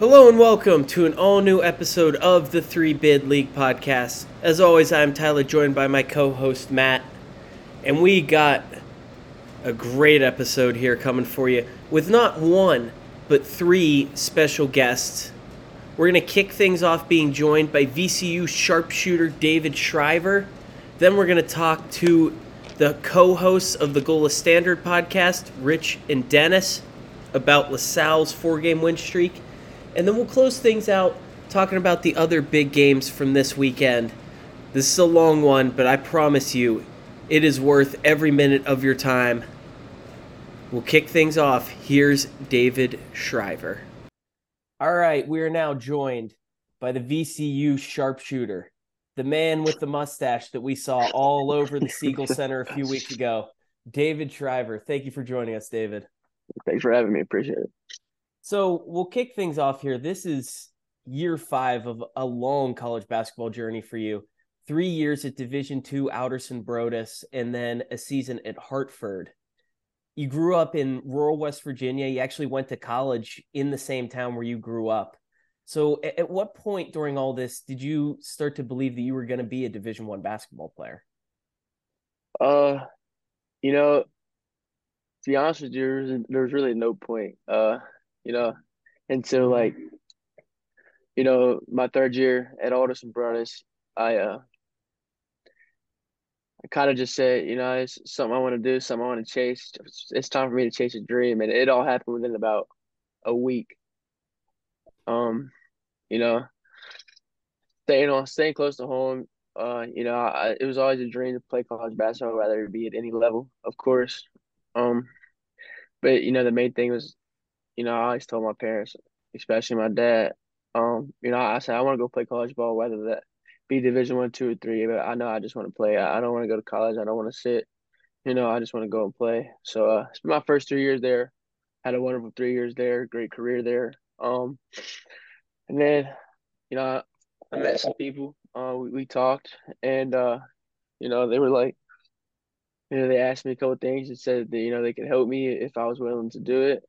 Hello and welcome to an all new episode of the Three Bid League podcast. As always, I'm Tyler, joined by my co host Matt, and we got a great episode here coming for you with not one, but three special guests. We're going to kick things off being joined by VCU sharpshooter David Shriver. Then we're going to talk to the co hosts of the Gola Standard podcast, Rich and Dennis, about LaSalle's four game win streak. And then we'll close things out talking about the other big games from this weekend. This is a long one, but I promise you, it is worth every minute of your time. We'll kick things off. Here's David Shriver. All right, we are now joined by the VCU sharpshooter, the man with the mustache that we saw all over the Siegel Center a few weeks ago, David Shriver. Thank you for joining us, David. Thanks for having me. Appreciate it. So we'll kick things off here. This is year five of a long college basketball journey for you. Three years at Division two Alderson Broaddus, and then a season at Hartford. You grew up in rural West Virginia. You actually went to college in the same town where you grew up. So, at, at what point during all this did you start to believe that you were going to be a Division one basketball player? Uh, you know, to be honest with you, there's, there's really no point. Uh, you know, until like, you know, my third year at Alderson Broaddus, I uh, I kind of just said, you know, it's something I want to do, something I want to chase. It's time for me to chase a dream, and it all happened within about a week. Um, you know, staying on, staying close to home. Uh, you know, I, it was always a dream to play college basketball, whether it be at any level, of course. Um, but you know, the main thing was, you know, I always told my parents, especially my dad, um, you know, I said I want to go play college ball, whether that be Division One, two, or three. But I know I just want to play. I, don't want to go to college. I don't want to sit. You know, I just want to go and play. So uh, it's my first three years there. Had a wonderful three years there. Great career there. Um, and then, you know, I, I met some people. Uh, we, we talked, and uh, you know, they were like, you know, they asked me a couple things and said that you know they could help me if I was willing to do it.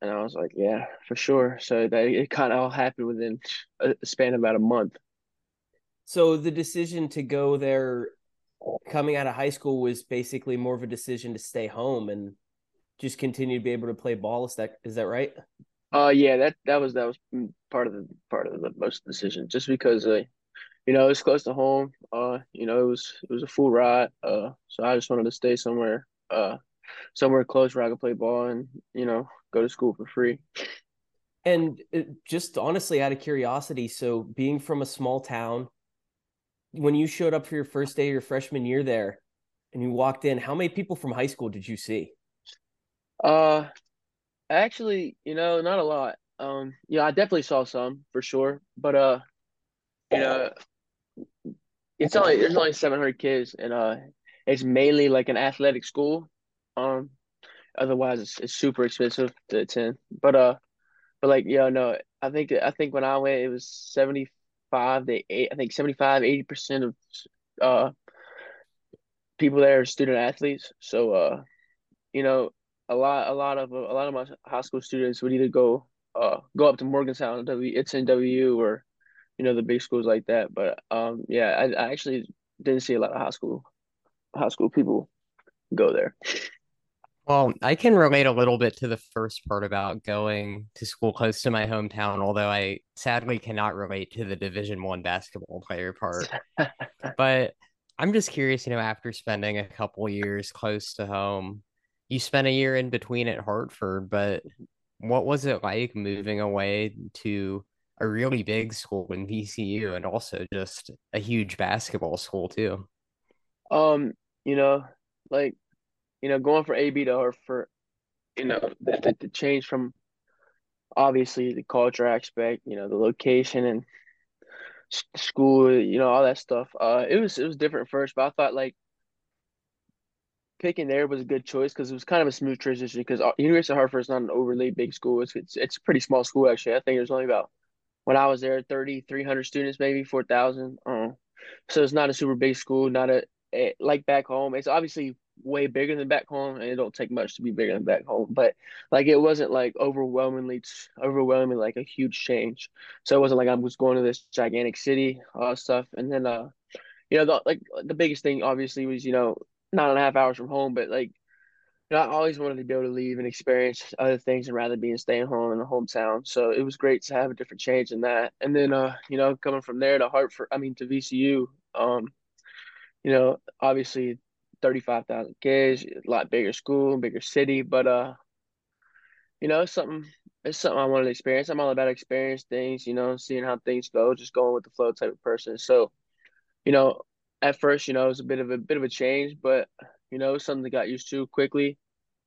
And I was like, yeah, for sure. So that it kind of all happened within a span of about a month. So the decision to go there coming out of high school was basically more of a decision to stay home and just continue to be able to play ball. Is that is that right? Uh, yeah, that that was that was part of the part of the most decision, just because uh, you know, it's close to home. Uh, you know, it was it was a full ride. Uh, so I just wanted to stay somewhere, uh, somewhere close where I could play ball and you know go to school for free. And just honestly, out of curiosity, so being from a small town, when you showed up for your first day of your freshman year there, and you walked in, how many people from high school did you see? Uh, actually, you know, not a lot. Um, yeah, I definitely saw some for sure, but uh, you know, it's only there's only 700 kids, and uh, it's mainly like an athletic school. Um, otherwise it's, it's super expensive to attend. But uh, but like yeah, no, I think I think when I went, it was 75 to eight. I think 75, 80 percent of uh people there are student athletes. So uh, you know, a lot a lot of a lot of my high school students would either go uh go up to Morgantown, W, it's in WU or you know the big schools like that. But um, yeah, I, I actually didn't see a lot of high school high school people go there. Well, I can relate a little bit to the first part about going to school close to my hometown, although I sadly cannot relate to the Division One basketball player part. but I'm just curious, you know, after spending a couple years close to home, you spent a year in between at Hartford, but what was it like moving away to a really big school in VCU and also just a huge basketball school too? Um, you know, like you know, going from AB to for, you know, the, the, the change from obviously the culture aspect, you know, the location and school, you know, all that stuff. Uh, it was it was different first, but I thought like picking there was a good choice because it was kind of a smooth transition. Because University of Hartford is not an overly big school; it's it's it's a pretty small school actually. I think there's only about when I was there, 3,300 students, maybe 4,000. Um, so it's not a super big school, not a, a like back home. It's obviously way bigger than back home, and it don't take much to be bigger than back home. But like it wasn't like overwhelmingly overwhelmingly like a huge change. So it wasn't like I was going to this gigantic city, stuff. And then uh, you know, the like the biggest thing obviously was you know nine and a half hours from home, but like you know, I always wanted to be able to leave and experience other things and rather being staying home in the hometown. So it was great to have a different change in that. And then uh, you know, coming from there to Hartford, I mean to VCU, um, you know, obviously 35,000 kids, a lot bigger school, bigger city, but uh, you know, it's something it's something I wanted to experience. I'm all about experience things, you know, seeing how things go, just going with the flow type of person. So, you know, at first, you know, it was a bit of a bit of a change, but you know, something that got used to quickly.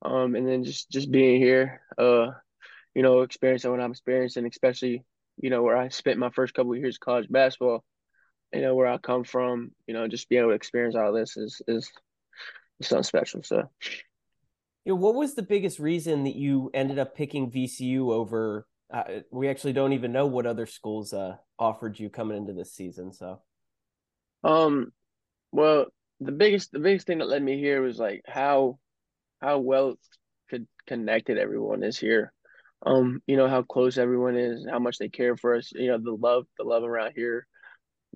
Um, and then just just being here, uh, you know, experiencing what I'm experiencing, especially, you know, where I spent my first couple of years of college basketball, you know, where I come from, you know, just being able to experience all this is is, is something special. So You know, what was the biggest reason that you ended up picking VCU over? Uh, we actually don't even know what other schools uh, offered you coming into this season. So, um well the biggest the biggest thing that led me here was like how how well could connected everyone is here. Um, you know, how close everyone is, how much they care for us, you know, the love, the love around here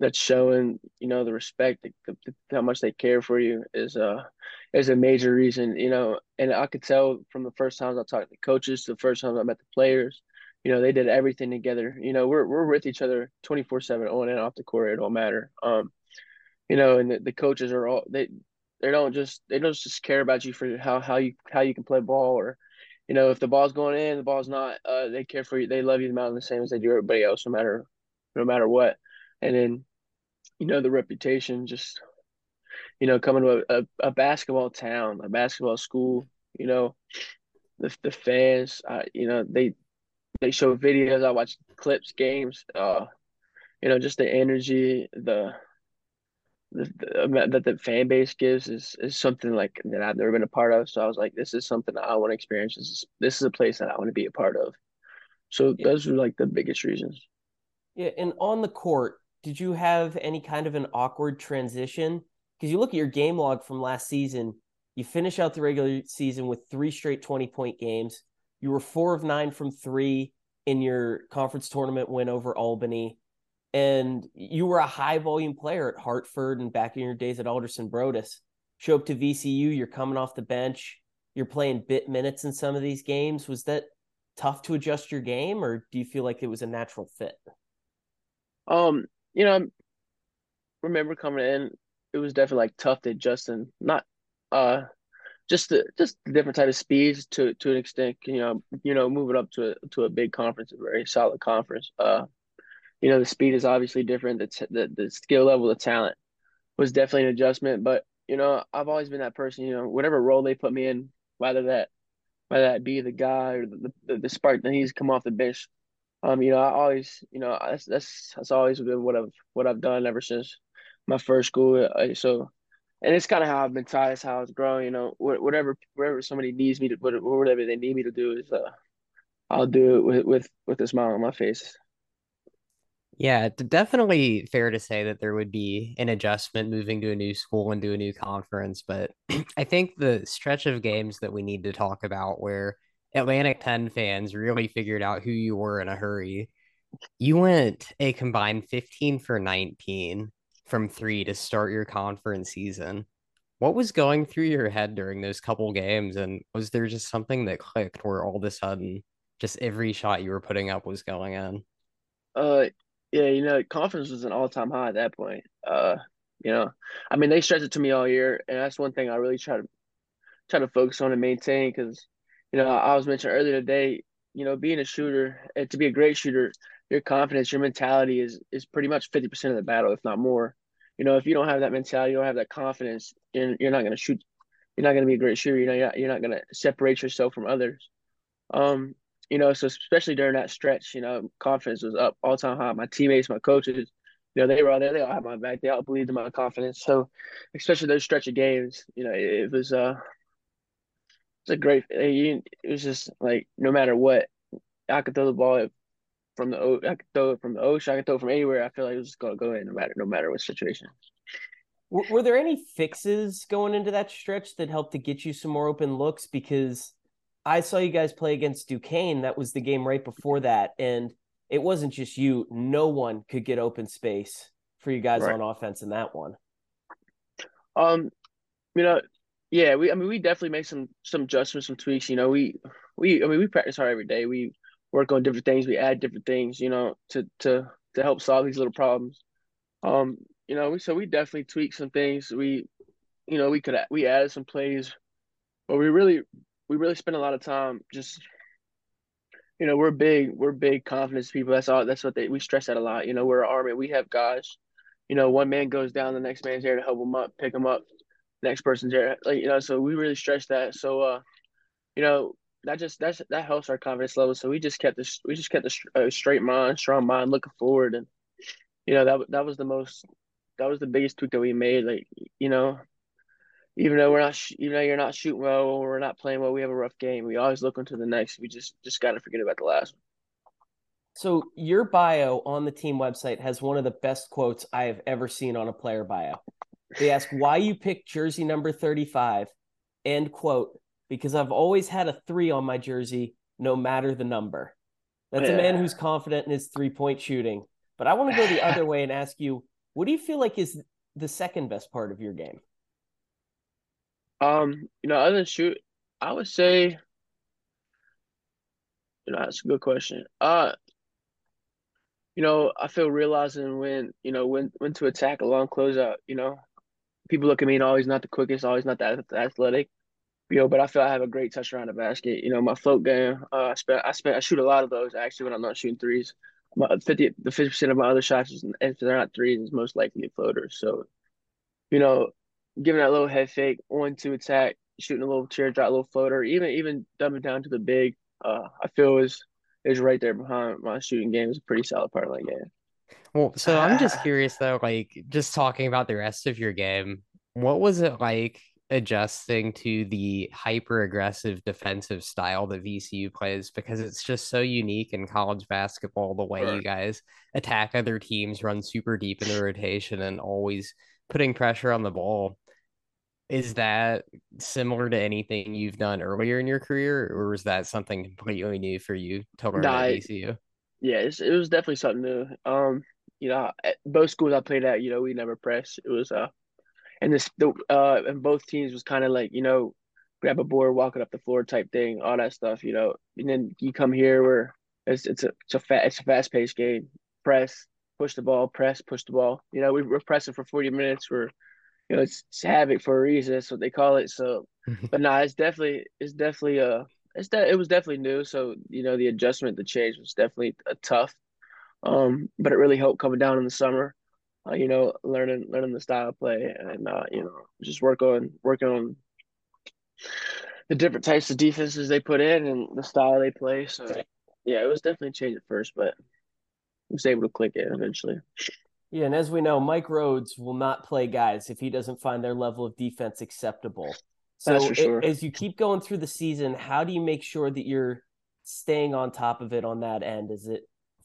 that's showing, you know, the respect, the, the, how much they care for you is uh is a major reason, you know, and I could tell from the first times I talked to coaches to the first time I met the players, you know, they did everything together. You know, we're we're with each other 24/7 on and off the court, it don't matter. Um, you know, and the, the coaches are all they they don't just they don't just care about you for how how you how you can play ball or you know if the ball's going in the ball's not uh they care for you they love you the amount the same as they do everybody else no matter no matter what and then you know the reputation just you know coming to a, a, a basketball town a basketball school you know the the fans uh, you know they they show videos I watch clips games uh you know just the energy the the, the, that the fan base gives is is something like that I've never been a part of. So I was like, this is something I want to experience. This is this is a place that I want to be a part of. So yeah. those are like the biggest reasons. yeah. And on the court, did you have any kind of an awkward transition? Because you look at your game log from last season, you finish out the regular season with three straight 20 point games. You were four of nine from three in your conference tournament win over Albany and you were a high volume player at Hartford and back in your days at Alderson Broaddus. Show up to VCU, you're coming off the bench, you're playing bit minutes in some of these games. Was that tough to adjust your game, or do you feel like it was a natural fit? Um, you know, I remember coming in, it was definitely like tough to adjust and not uh just the just the different type of speeds to to an extent. You know, you know, moving up to a to a big conference, a very solid conference. Uh, you know, the speed is obviously different. The t- the the skill level, the talent was definitely an adjustment. But you know, I've always been that person. You know, whatever role they put me in, whether that whether that be the guy or the the, the spark that he's come off the bench. Um, you know, I always, you know, that's that's that's always been what I've what I've done ever since my first school. Uh, So, and it's kind of how I've been taught. It's how it's growing. You know, whatever whatever somebody needs me to, whatever they need me to do is, uh, I'll do it with with with a smile on my face. Yeah, definitely fair to say that there would be an adjustment moving to a new school and to a new conference, but I think the stretch of games that we need to talk about where Atlantic 10 fans really figured out who you were in a hurry. You went a combined 15 for 19 from three to start your conference season. What was going through your head during those couple games? And was there just something that clicked where all of a sudden just every shot you were putting up was going in? Uh, yeah, you know, confidence was an all-time high at that point. Uh, you know, I mean, they stretched it to me all year, and that's one thing I really try to try to focus on and maintain because, you know, I was mentioned earlier today, you know, being a shooter to be a great shooter, your confidence, your mentality is is pretty much 50% of the battle, if not more. You know, if you don't have that mentality, you don't have that confidence, you're, you're not going to shoot, you're not going to be a great shooter. You know, you're not, you're not going to separate yourself from others. Um, you know, so especially during that stretch, you know, confidence was up all time high. My teammates, my coaches, you know, they were all there. They all had my back. They all believed in my confidence. So, especially those stretch of games, you know, it, it was uh, it's a great. It was just like no matter what, I could throw the ball from the I could throw it from the ocean, I could throw it from anywhere. I feel like it was just gonna go in no matter no matter what situation. Were, were there any fixes going into that stretch that helped to get you some more open looks? Because I saw you guys play against Duquesne. That was the game right before that, and it wasn't just you. No one could get open space for you guys Right. on offense in that one. Um, you know, yeah, we I mean we definitely make some some adjustments, some tweaks. You know, we we I mean we practice hard every day. We work on different things. We add different things. You know, to to to help solve these little problems. Um, you know, we so we definitely tweak some things. We, you know, we could we added some plays, but we really we really spend a lot of time just. You know, we're big. We're big confidence people. That's all. That's what they. We stress that a lot. You know, we're an army. We have guys. You know, one man goes down, the next man's there to help him up, pick him up. Next person's there. Like you know, so we really stress that. So, uh, you know, that just that's that helps our confidence level. So we just kept this. We just kept a, str- a straight mind, strong mind, looking forward, and you know that that was the most. That was the biggest tweak that we made. Like you know, even though we're not, even though you're not shooting well or we're not playing well, we have a rough game. We always look into the next. We just just got to forget about the last. one. So your bio on the team website has one of the best quotes I have ever seen on a player bio. They ask why you picked jersey number 35, end quote, because I've always had a three on my jersey, no matter the number. That's a man who's confident in his three point shooting. But I want to go the other way and ask you, what do you feel like is the second best part of your game? Um, you know, other than shoot, I would say, you know, that's a good question. Uh, you know, I feel realizing when, you know, when when to attack a long closeout, you know. People look at me and always not the quickest, always not that athletic. You know, but I feel I have a great touch around the basket. You know, my float game, uh, I spent I spent I shoot a lot of those actually when I'm not shooting threes. My fifty the fifty percent of my other shots is if they're not threes, is most likely floaters. So, you know, giving that little head fake, on to attack, shooting a little teardrop, a little floater, even even dumbing down to the big, uh, I feel is is right there behind my shooting game. is a pretty solid part of my game. Well, so I'm just ah. curious though, like just talking about the rest of your game, what was it like adjusting to the hyper aggressive defensive style that VCU plays? Because it's just so unique in college basketball, the way you guys attack other teams, run super deep in the rotation, and always putting pressure on the ball. Is that similar to anything you've done earlier in your career, or is that something completely new for you to learn at VCU? Yeah, it's, it was definitely something new. Um, you know, at both schools I played at, you know, we never press. It was uh, and this the uh, and both teams was kind of like you know, grab a board, walk it up the floor type thing, all that stuff. You know, and then you come here where it's it's a it's a fast it's a fast paced game. Press, push the ball, press, push the ball. You know, we we're pressing for forty minutes. We're you know, it's, it's havoc for a reason. That's what they call it. So, but nah, it's definitely it's definitely uh it's that it was definitely new. So you know, the adjustment, the change was definitely uh, tough. Um, but it really helped coming down in the summer. Uh, you know, learning learning the style of play and uh, you know, just work on working on the different types of defenses they put in and the style they play. So yeah, it was definitely a change at first, but I was able to click it eventually. Yeah, and as we know, Mike Rhodes will not play guys if he doesn't find their level of defense acceptable. So That's for a- sure. as you keep going through the season, how do you make sure that you're staying on top of it on that end? Is it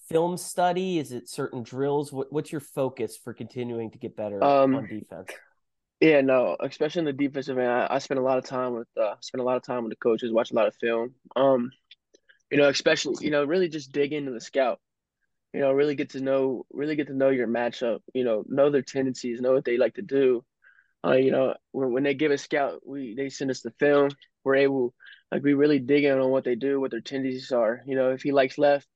film study? Is it certain drills? What, what's your focus for continuing to get better Um, on defense? Yeah, no, especially in the defensive end, I, I spend a lot of time with uh spend a lot of time with the coaches, watch a lot of film. Um, you know, especially, you know, really just dig into the scout. You know, really get to know really get to know your matchup, you know, know their tendencies, know what they like to do. Uh, you know, when when they give a scout, we they send us the film. We're able like we really dig in on what they do, what their tendencies are. You know, if he likes left,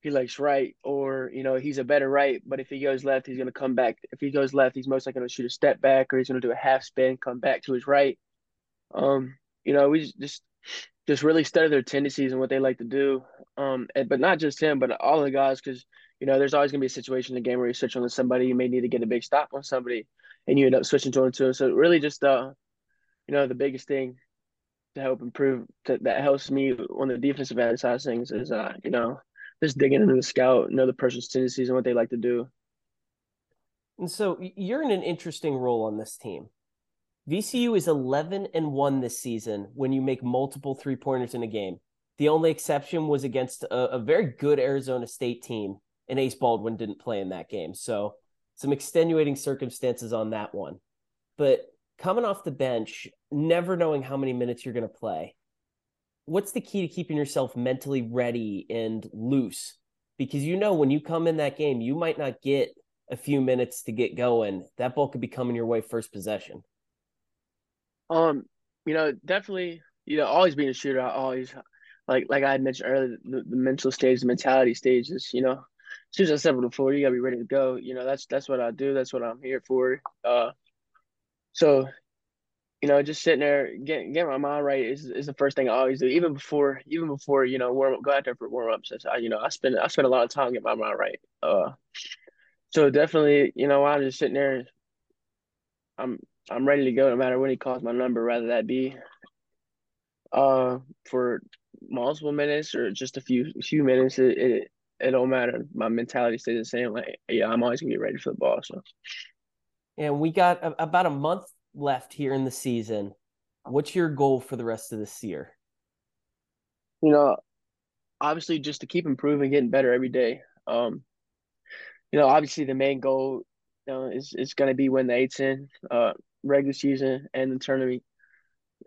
he likes right, or you know he's a better right. But if he goes left, he's gonna come back. If he goes left, he's most likely gonna shoot a step back, or he's gonna do a half spin, come back to his right. Um, you know, we just just, really study their tendencies and what they like to do. Um, and, but not just him, but all the guys, because you know there's always gonna be a situation in the game where you switch on somebody, you may need to get a big stop on somebody, and you end up switching to too. So really, just uh, you know, the biggest thing to help improve that that helps me on the defensive end side of things is uh, you know, just digging into the scout, know the person's tendencies and what they like to do. And so you're in an interesting role on this team. VCU is 11 and 1 this season when you make multiple three pointers in a game. The only exception was against a, a very good Arizona State team, and Ace Baldwin didn't play in that game. So some extenuating circumstances on that one. But coming off the bench, never knowing how many minutes you're going to play, what's the key to keeping yourself mentally ready and loose? Because you know when you come in that game, you might not get a few minutes to get going. That ball could be coming your way first possession. Um, you know, definitely, you know, always being a shooter, I always like like I mentioned earlier, the, the mental stage, the mentality stage is, you know, as soon as I step on the floor, you gotta be ready to go. You know, that's that's what I do. That's what I'm here for. Uh, so, you know, just sitting there, getting getting my mind right is, is the first thing I always do. Even before, even before you know, warm up, go out there for warm ups. I, you know, I spend I spend a lot of time getting my mind right. Uh, so definitely, you know, I'm just sitting there. I'm I'm ready to go no matter when he calls my number, rather that be uh for multiple minutes or just a few few minutes. It it, it don't matter. My mentality stays the same. Like yeah, I'm always gonna be ready for the ball. So And we got a, about a month left here in the season. What's your goal for the rest of this year? you know, obviously just to keep improving, getting better every day. Um, you know, obviously the main goal, you know, is is gonna be win the A10, uh, regular season and the tournament.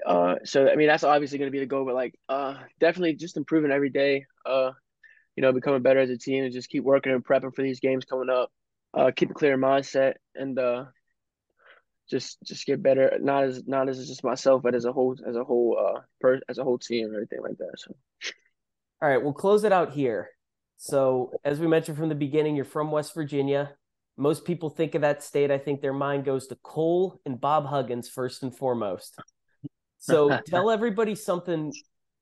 Uh, so I mean that's obviously gonna be the goal, but like, uh, definitely just improving every day. Uh, you know, becoming better as a team and just keep working and prepping for these games coming up. Uh, keep a clear mindset and uh, just just get better. Not as not as just myself, but as a whole as a whole uh per as a whole team and everything like that. So All right, we'll close it out here. So, as we mentioned from the beginning, you're from West Virginia. Most people think of that state. I think their mind goes to coal and Bob Huggins first and foremost. So, tell everybody something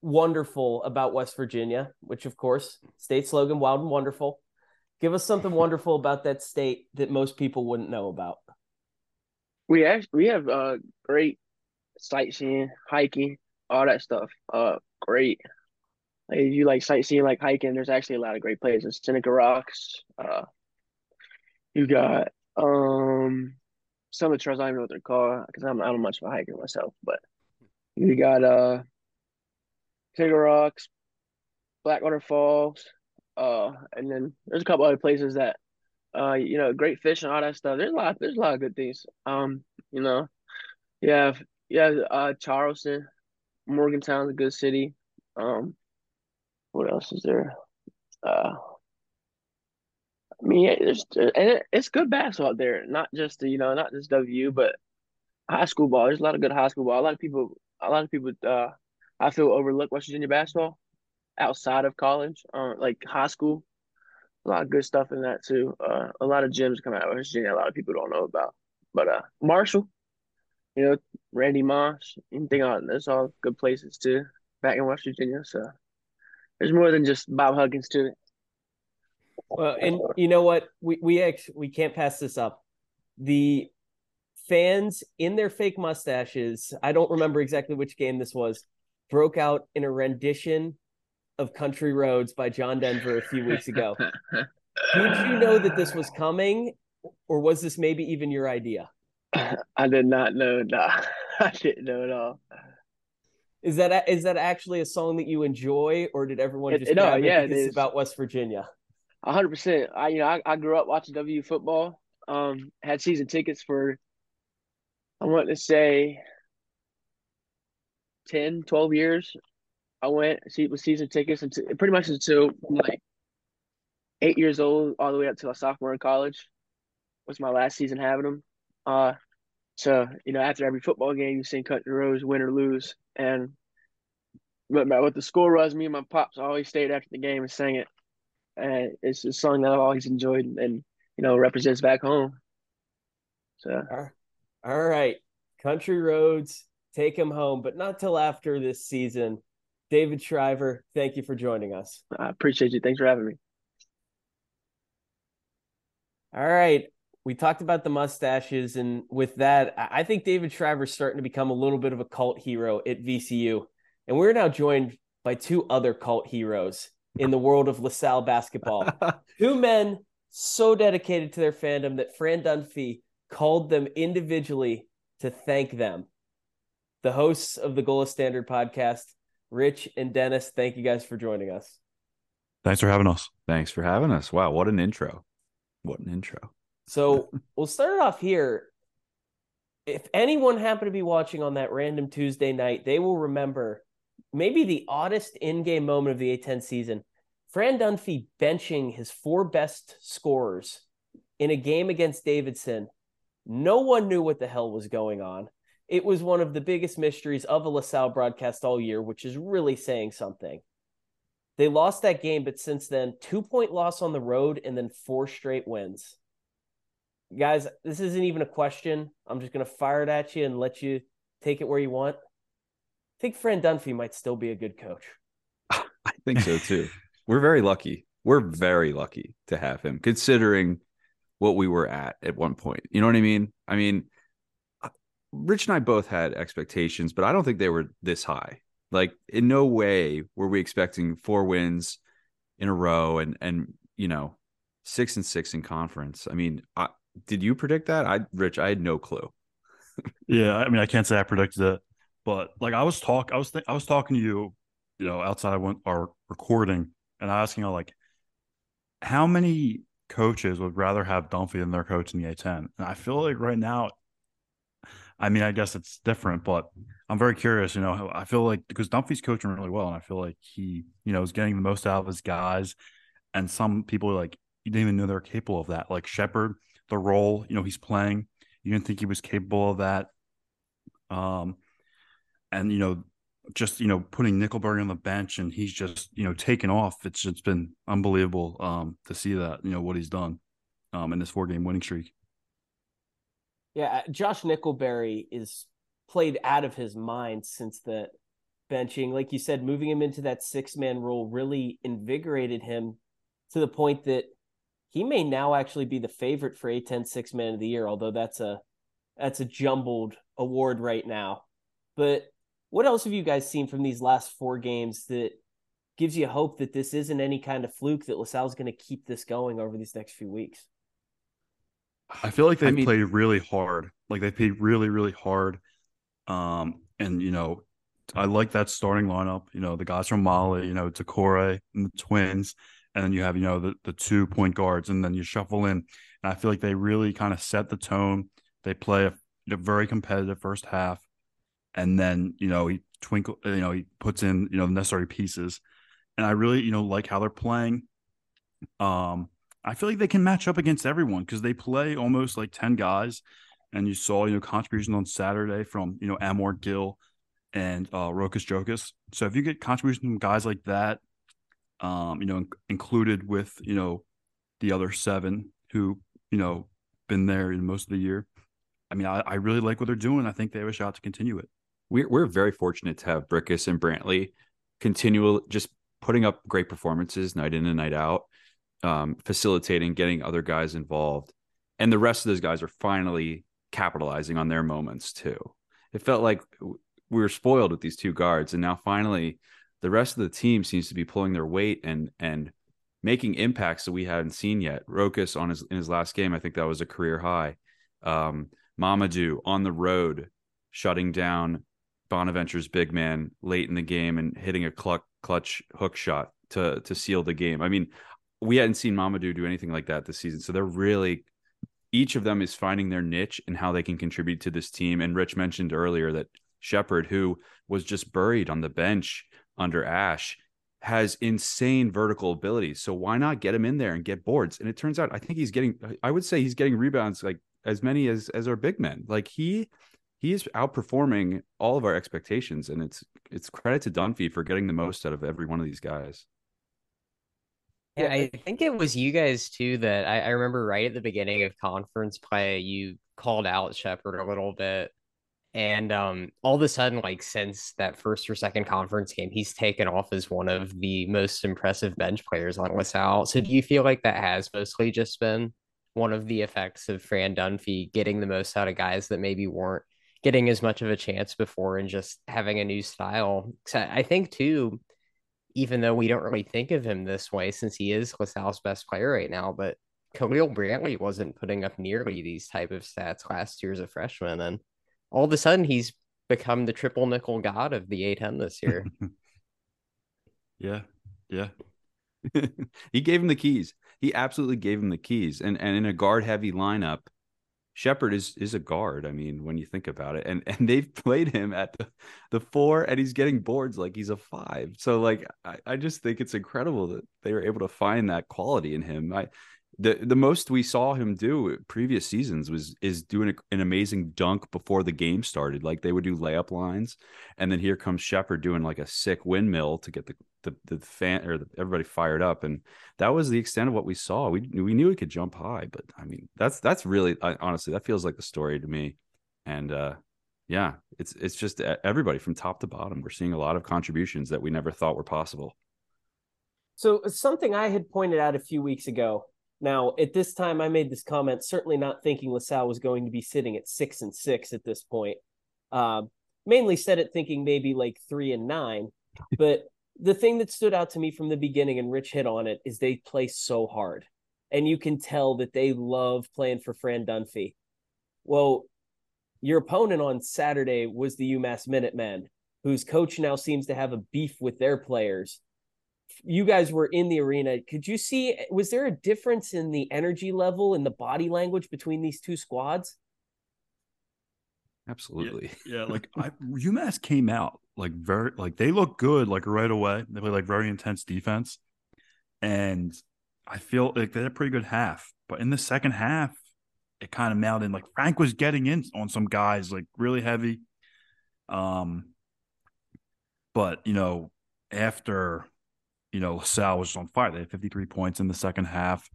wonderful about West Virginia, which, of course, state slogan, wild and wonderful. Give us something wonderful about that state that most people wouldn't know about. we actually we have uh great sightseeing, hiking, all that stuff. Uh, great. Like if you like sightseeing, like hiking, there's actually a lot of great places. Seneca Rocks. Uh, you got um some of the trails I don't even know what they're called because I'm I don't much of a hiker myself, but you got uh Seneca Rocks, Blackwater Falls, uh, and then there's a couple other places that uh you know great fish and all that stuff. There's a lot there's a lot of good things. Um, you know, yeah, yeah, uh Charleston, Morgantown's a good city. Um, what else is there? Uh, I mean, there's and it, it's good basketball out there. Not just you know, not just W, but high school ball. There's a lot of good high school ball. A lot of people, a lot of people, uh, I feel overlooked West Virginia basketball outside of college, uh, like high school. A lot of good stuff in that too. Uh, a lot of gyms come out of West Virginia. A lot of people don't know about. But uh, Marshall, you know, Randy Moss, anything on. There's all good places too back in West Virginia. So there's more than just Bob Huggins to it. Well, and you know what? We we actually we can't pass this up. The fans in their fake mustaches, I don't remember exactly which game this was, broke out in a rendition of Country Roads by John Denver a few weeks ago. Did you know that this was coming, or was this maybe even your idea? I did not know. Nah, I didn't know at all. Is that is that actually a song that you enjoy, or did everyone It- just no, it yeah, it's about West Virginia? A hundred percent. I you know I, I grew up watching W football. Um, had season tickets for I want to say 10, 12 years. I went see with season tickets until pretty much until like eight years old, all the way up to a sophomore in college. Was my last season having them. Uh, so you know after every football game, you've sing Country Roads, win or lose, and matter what the score was, me and my pops always stayed after the game and sang it. And it's a song that I've always enjoyed and you know represents back home. So All right, Country Roads, take him home, but not till after this season. David Shriver, thank you for joining us. I appreciate you. Thanks for having me. All right. We talked about the mustaches, and with that, I think David Shriver's starting to become a little bit of a cult hero at VCU. And we're now joined by two other cult heroes in the world of LaSalle basketball. two men so dedicated to their fandom that Fran Dunphy called them individually to thank them. The hosts of the Gola Standard podcast, Rich and Dennis, thank you guys for joining us. Thanks for having us. Thanks for having us. Wow, what an intro. What an intro. So we'll start it off here. If anyone happened to be watching on that random Tuesday night, they will remember maybe the oddest in-game moment of the A10 season. Fran Dunphy benching his four best scorers in a game against Davidson. No one knew what the hell was going on. It was one of the biggest mysteries of a LaSalle broadcast all year, which is really saying something. They lost that game, but since then, two point loss on the road and then four straight wins. Guys, this isn't even a question. I'm just going to fire it at you and let you take it where you want. I think Fran Dunphy might still be a good coach. I think so too. We're very lucky. We're very lucky to have him, considering what we were at at one point. You know what I mean? I mean, Rich and I both had expectations, but I don't think they were this high. Like, in no way were we expecting four wins in a row and and you know six and six in conference. I mean, I, did you predict that? I, Rich, I had no clue. Yeah, I mean, I can't say I predicted it, but like I was talk, I was th- I was talking to you, you know, outside of our recording, and I asking you like, how many coaches would rather have Dunphy than their coach in the A10? And I feel like right now, I mean, I guess it's different, but I'm very curious. You know, I feel like because Dunphy's coaching really well, and I feel like he, you know, is getting the most out of his guys, and some people like you didn't even know they're capable of that. Like Shepard, the role, you know, he's playing, you didn't think he was capable of that. Um, and you know, just you know, putting Nickelberry on the bench and he's just you know taken off. It's just been unbelievable um, to see that you know what he's done um, in this four game winning streak. Yeah, uh, Josh Nickelberry is played out of his mind since the benching. Like you said, moving him into that six man role really invigorated him to the point that he may now actually be the favorite for A10 six man of the year, although that's a that's a jumbled award right now. But what else have you guys seen from these last four games that gives you hope that this isn't any kind of fluke that LaSalle's going to keep this going over these next few weeks? I feel like they I mean- played really hard. Like they played really, really hard. Um, and you know, I like that starting lineup. You know, the guys from Mali, you know, Decore and the twins, and then you have, you know, the, the two point guards, and then you shuffle in. And I feel like they really kind of set the tone. They play a, a very competitive first half, and then, you know, he twinkle you know, he puts in, you know, the necessary pieces. And I really, you know, like how they're playing. Um, I feel like they can match up against everyone because they play almost like 10 guys. And you saw, you know, contributions on Saturday from, you know, Anwar Gill and uh Rokas Jokas. So if you get contributions from guys like that, um, you know, in- included with, you know, the other seven who, you know, been there in most of the year. I mean, I, I really like what they're doing. I think they have a shot to continue it. We're we're very fortunate to have Brickus and Brantley continual just putting up great performances night in and night out, um, facilitating, getting other guys involved, and the rest of those guys are finally capitalizing on their moments too. It felt like we were spoiled with these two guards, and now finally the rest of the team seems to be pulling their weight and and making impacts that we hadn't seen yet. Rokas on his in his last game, I think that was a career high. Um, Mamadou on the road, shutting down Bonaventure's big man late in the game and hitting a clutch clutch hook shot to to seal the game. I mean, we hadn't seen Mamadou do anything like that this season, so they're really each of them is finding their niche and how they can contribute to this team. And Rich mentioned earlier that Shepard, who was just buried on the bench under Ash, has insane vertical abilities. So why not get him in there and get boards? And it turns out I think he's getting I would say he's getting rebounds like as many as as our big men. Like he he is outperforming all of our expectations and it's it's credit to Dunphy for getting the most out of every one of these guys. Yeah, I think it was you guys too that I, I remember right at the beginning of conference play, you called out Shepard a little bit. And um, all of a sudden, like since that first or second conference game, he's taken off as one of the most impressive bench players on LaSalle. So do you feel like that has mostly just been one of the effects of Fran Dunphy getting the most out of guys that maybe weren't getting as much of a chance before and just having a new style? I I think too, even though we don't really think of him this way since he is LaSalle's best player right now, but Khalil Brantley wasn't putting up nearly these type of stats last year as a freshman. And all of a sudden he's become the triple nickel god of the A10 this year. Yeah. Yeah. he gave him the keys. He absolutely gave him the keys. And and in a guard heavy lineup, Shepard is is a guard. I mean, when you think about it, and and they've played him at the, the four, and he's getting boards like he's a five. So like, I, I just think it's incredible that they were able to find that quality in him. I the the most we saw him do previous seasons was is doing a, an amazing dunk before the game started. Like they would do layup lines, and then here comes Shepard doing like a sick windmill to get the the, the fan or the, everybody fired up, and that was the extent of what we saw. We we knew he could jump high, but I mean that's that's really I, honestly that feels like the story to me, and uh, yeah, it's it's just everybody from top to bottom. We're seeing a lot of contributions that we never thought were possible. So something I had pointed out a few weeks ago now, at this time, I made this comment, certainly not thinking LaSalle was going to be sitting at six and six at this point. Uh, mainly said it thinking maybe like three and nine. But the thing that stood out to me from the beginning, and Rich hit on it, is they play so hard. And you can tell that they love playing for Fran Dunphy. Well, your opponent on Saturday was the UMass Minutemen, whose coach now seems to have a beef with their players you guys were in the arena. Could you see was there a difference in the energy level and the body language between these two squads? Absolutely. Yeah, yeah like I, UMass came out like very like they look good like right away. They play like very intense defense, and I feel like they had a pretty good half. But in the second half, it kind of mounted. Like Frank was getting in on some guys like really heavy. Um, but you know after you know, LaSalle was on fire. They had 53 points in the second half,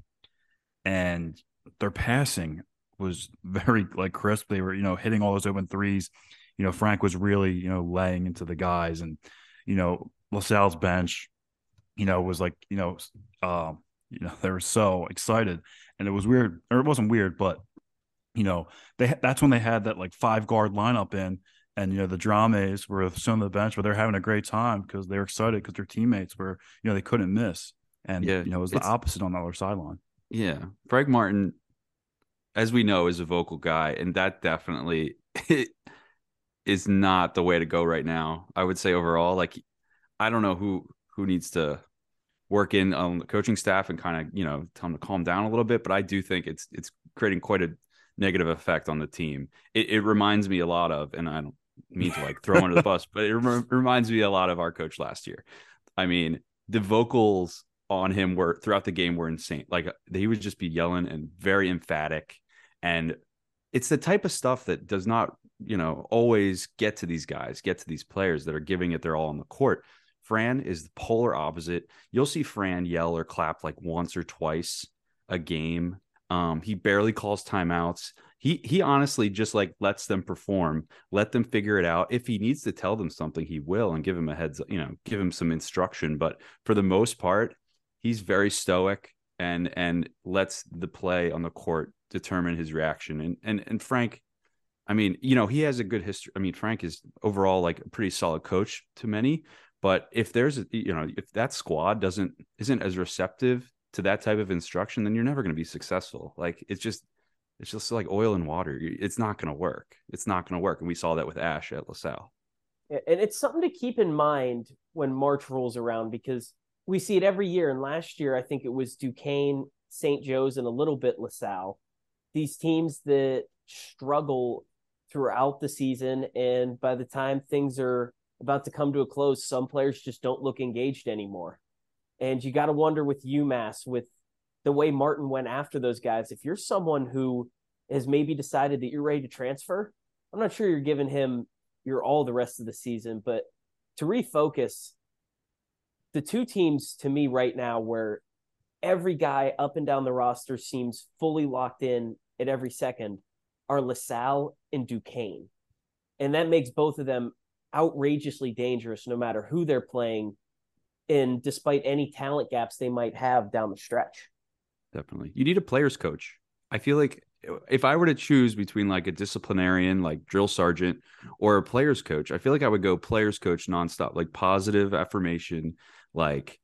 and their passing was very like crisp. They were, you know, hitting all those open threes. You know, Frank was really, you know, laying into the guys, and you know, LaSalle's bench, you know, was like, you know, um, you know, they were so excited, and it was weird, or it wasn't weird, but you know, they that's when they had that like five guard lineup in, and you know the dramas were some of the bench, but they're having a great time because they're excited because their teammates were you know they couldn't miss, and yeah, you know it was the opposite on the other sideline. Yeah, Frank Martin, as we know, is a vocal guy, and that definitely is not the way to go right now. I would say overall, like I don't know who who needs to work in on the coaching staff and kind of you know tell them to calm down a little bit, but I do think it's it's creating quite a negative effect on the team. It, it reminds me a lot of, and I don't mean to like throw under the bus, but it rem- reminds me a lot of our coach last year. I mean, the vocals on him were throughout the game were insane. Like he would just be yelling and very emphatic. And it's the type of stuff that does not, you know, always get to these guys, get to these players that are giving it their all on the court. Fran is the polar opposite. You'll see Fran yell or clap like once or twice a game. Um, he barely calls timeouts he he honestly just like lets them perform let them figure it out. If he needs to tell them something he will and give him a heads you know give him some instruction. But for the most part he's very stoic and and lets the play on the court determine his reaction. And and and frank i mean you know he has a good history. I mean frank is overall like a pretty solid coach to many. But if there's a you know if that squad doesn't isn't as receptive to that type of instruction then you're never going to be successful. Like it's just it's just like oil and water. It's not going to work. It's not going to work. And we saw that with Ash at LaSalle. And it's something to keep in mind when March rolls around because we see it every year. And last year, I think it was Duquesne, St. Joe's, and a little bit LaSalle. These teams that struggle throughout the season. And by the time things are about to come to a close, some players just don't look engaged anymore. And you got to wonder with UMass, with the way Martin went after those guys, if you're someone who has maybe decided that you're ready to transfer, I'm not sure you're giving him your all the rest of the season, but to refocus, the two teams to me right now where every guy up and down the roster seems fully locked in at every second are LaSalle and Duquesne. And that makes both of them outrageously dangerous no matter who they're playing and despite any talent gaps they might have down the stretch definitely. You need a players coach. I feel like if I were to choose between like a disciplinarian, like drill sergeant, or a players coach, I feel like I would go players coach nonstop, like positive affirmation. Like,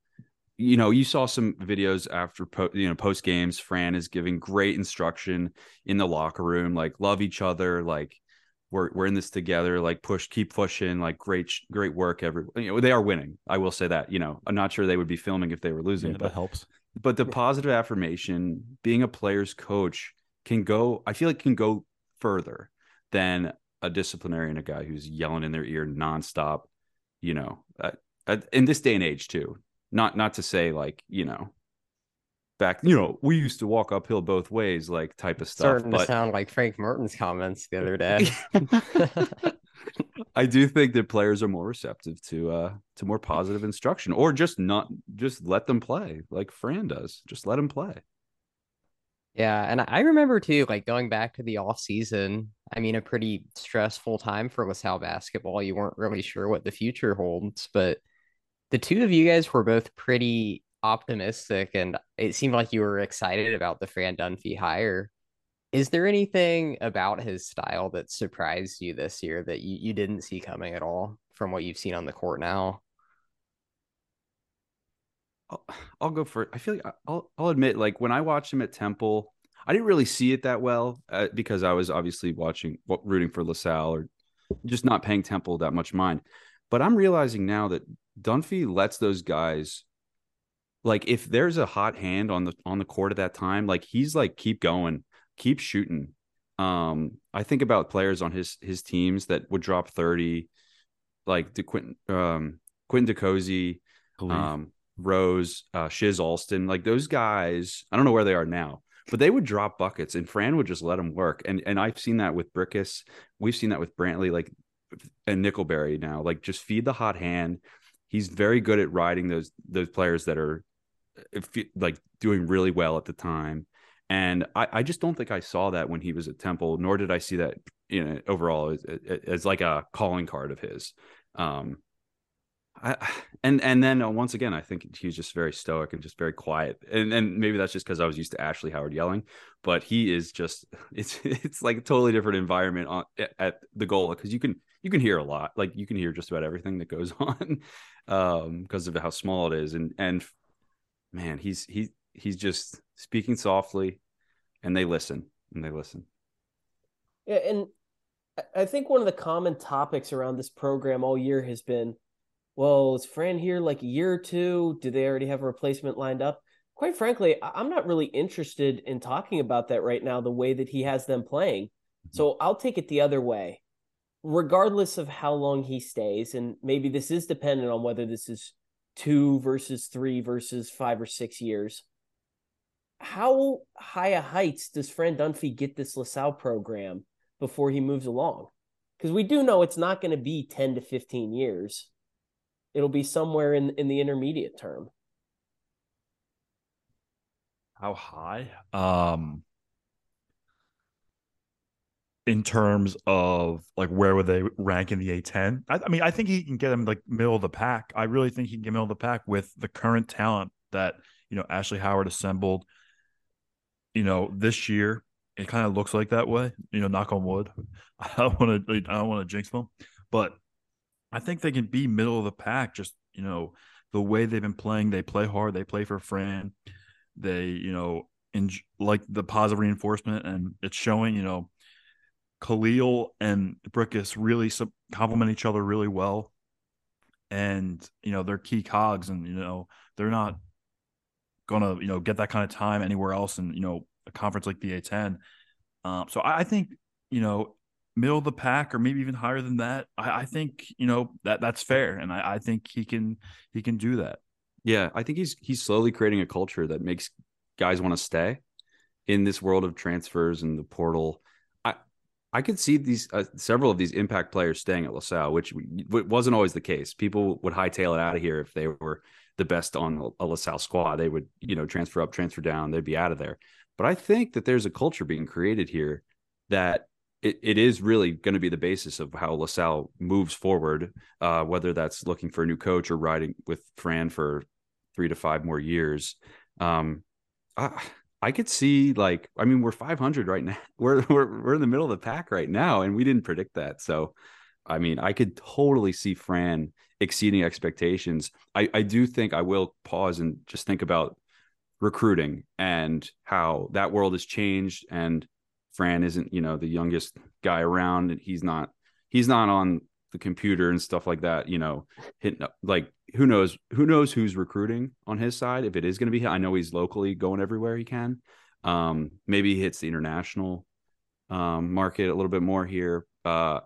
you know, you saw some videos after, po- you know, post games. Fran is giving great instruction in the locker room, like love each other, like we're we're in this together. Like push, keep pushing. Like great, great work. Every you know they are winning. I will say that. You know, I'm not sure they would be filming if they were losing, Yeah, but that helps. But the positive affirmation, being a player's coach, can go. I feel like can go further than a disciplinarian, a guy who's yelling in their ear nonstop. You know, uh, uh, in this day and age too. Not not to say like you know, back you know we used to walk uphill both ways like type of stuff. Starting to sound like Frank Martin's comments the other day. I do think that players are more receptive to uh to more positive instruction or just not just let them play like Fran does. Just let them play. Yeah, and I remember too, like going back to the off season. I mean, a pretty stressful time for LaSalle basketball. You weren't really sure what the future holds, but the two of you guys were both pretty optimistic, and it seemed like you were excited about the Fran Dunphy hire. Is there anything about his style that surprised you this year that you, you didn't see coming at all from what you've seen on the court now? I'll, I'll go for it. I feel like I'll I'll admit like when I watched him at Temple, I didn't really see it that well uh, because I was obviously watching rooting for LaSalle or just not paying Temple that much mind. But I'm realizing now that Dunphy lets those guys like if there's a hot hand on the on the court at that time, like he's like keep going, keep shooting. Um, I think about players on his his teams that would drop 30, like the Quenton um Quenton DeCosey, um, Rose, uh, Shizz Alston, like those guys. I don't know where they are now, but they would drop buckets, and Fran would just let them work. And and I've seen that with Brickus. We've seen that with Brantley, like and Nickelberry now. Like just feed the hot hand. He's very good at riding those those players that are like doing really well at the time. And I, I just don't think I saw that when he was at Temple, nor did I see that you know overall as, as like a calling card of his. Um, I, and and then uh, once again, I think he's just very stoic and just very quiet, and and maybe that's just because I was used to Ashley Howard yelling, but he is just it's it's like a totally different environment on at the Gola because you can you can hear a lot, like you can hear just about everything that goes on, um, because of how small it is, and and man, he's he he's just speaking softly, and they listen and they listen. Yeah, and I- think one of the common topics around this program all year has been, well, is Fran here like a year or two? Do they already have a replacement lined up? Quite frankly, I'm not really interested in talking about that right now, the way that he has them playing. Mm-hmm. So I'll take it the other way. Regardless of how long he stays, and maybe this is dependent on whether this is two versus three versus five or six years. How high a heights does Fran Dunphy get this LaSalle program before he moves along? Because we do know it's not going to be 10 to 15 years. It'll be somewhere in, in the intermediate term. How high? Um, in terms of like where would they rank in the A10? I, I mean, I think he can get him like middle of the pack. I really think he can get middle of the pack with the current talent that you know Ashley Howard assembled. You know, this year it kind of looks like that way. You know, knock on wood. I don't want to. I don't want to jinx them, but I think they can be middle of the pack. Just you know, the way they've been playing, they play hard. They play for Fran. They you know, in like the positive reinforcement, and it's showing. You know, Khalil and Brickus really complement each other really well, and you know they're key cogs, and you know they're not gonna you know get that kind of time anywhere else and you know a conference like the A10. Um, so I, I think you know middle of the pack or maybe even higher than that. I, I think you know that that's fair, and I, I think he can he can do that. Yeah, I think he's he's slowly creating a culture that makes guys want to stay in this world of transfers and the portal. I I could see these uh, several of these impact players staying at LaSalle, which wasn't always the case. People would hightail it out of here if they were the best on a LaSalle squad. They would you know transfer up, transfer down. They'd be out of there. But I think that there's a culture being created here that it, it is really going to be the basis of how LaSalle moves forward, uh, whether that's looking for a new coach or riding with Fran for three to five more years. Um, I, I could see like, I mean, we're 500 right now. We're, we're, we're in the middle of the pack right now, and we didn't predict that. So, I mean, I could totally see Fran exceeding expectations. I, I do think I will pause and just think about recruiting and how that world has changed and Fran isn't, you know, the youngest guy around and he's not he's not on the computer and stuff like that, you know, hitting up like who knows who knows who's recruiting on his side if it is going to be I know he's locally going everywhere he can. Um maybe he hits the international um market a little bit more here. Uh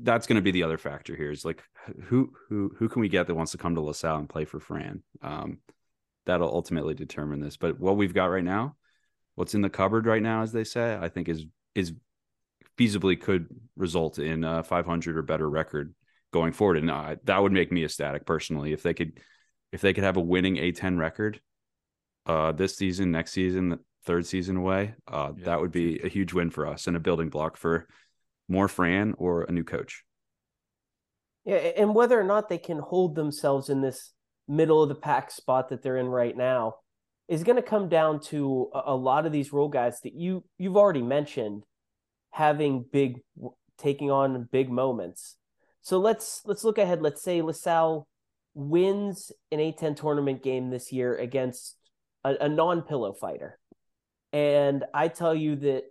that's going to be the other factor here is like who who who can we get that wants to come to LaSalle and play for Fran? Um that'll ultimately determine this. But what we've got right now, what's in the cupboard right now, as they say, I think is is feasibly could result in a 500 or better record going forward. And uh, that would make me ecstatic personally if they could if they could have a winning A10 record uh, this season, next season, third season away. Uh, Yeah, that would be a huge win for us and a building block for more Fran or a new coach. Yeah, and whether or not they can hold themselves in this middle of the pack spot that they're in right now is going to come down to a, lot of these role guys that you you've already mentioned having big taking on big moments. So let's let's look ahead. Let's say LaSalle wins an A10 tournament game this year against a, a non-pillow fighter. And I tell you that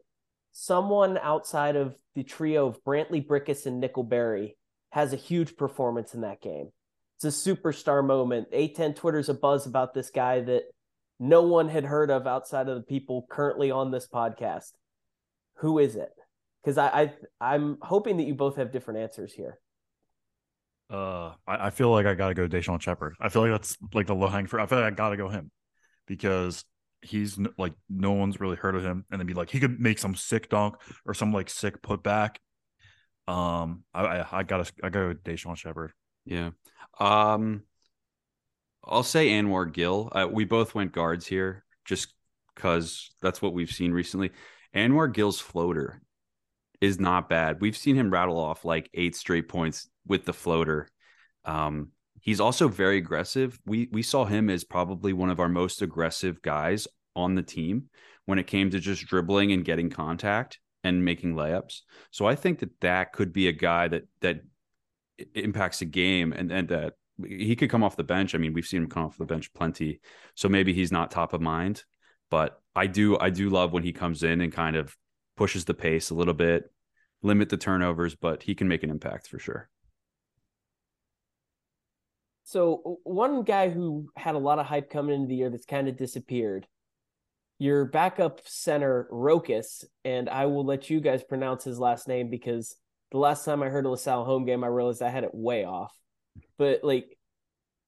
someone outside of the trio of Brantley Brickus and Nickelberry has a huge performance in that game. It's a superstar moment. A10 Twitter's a buzz about this guy that no one had heard of outside of the people currently on this podcast. Who is it? Because I, I I'm hoping that you both have different answers here. Uh, I, I feel like I gotta go Daeshon Shepherd. I feel like that's like the low hanging fruit. I feel like I gotta go him because he's like no one's really heard of him, and then be like he could make some sick dunk or some like sick putback. Um, I I, I gotta I gotta go Daeshon Shepherd. Yeah. Um, I'll say Anwar Gill. Uh, we both went guards here just because that's what we've seen recently. Anwar Gill's floater is not bad. We've seen him rattle off like eight straight points with the floater. Um, he's also very aggressive. We we saw him as probably one of our most aggressive guys on the team when it came to just dribbling and getting contact and making layups. So I think that that could be a guy that that impacts the game and and that he could come off the bench. I mean, we've seen him come off the bench plenty. So maybe he's not top of mind, but I do I do love when he comes in and kind of pushes the pace a little bit, limit the turnovers, but he can make an impact for sure. So one guy who had a lot of hype coming into the year that's kind of disappeared. Your backup center Rokas, and I will let you guys pronounce his last name because the last time I heard a LaSalle home game, I realized I had it way off. But like,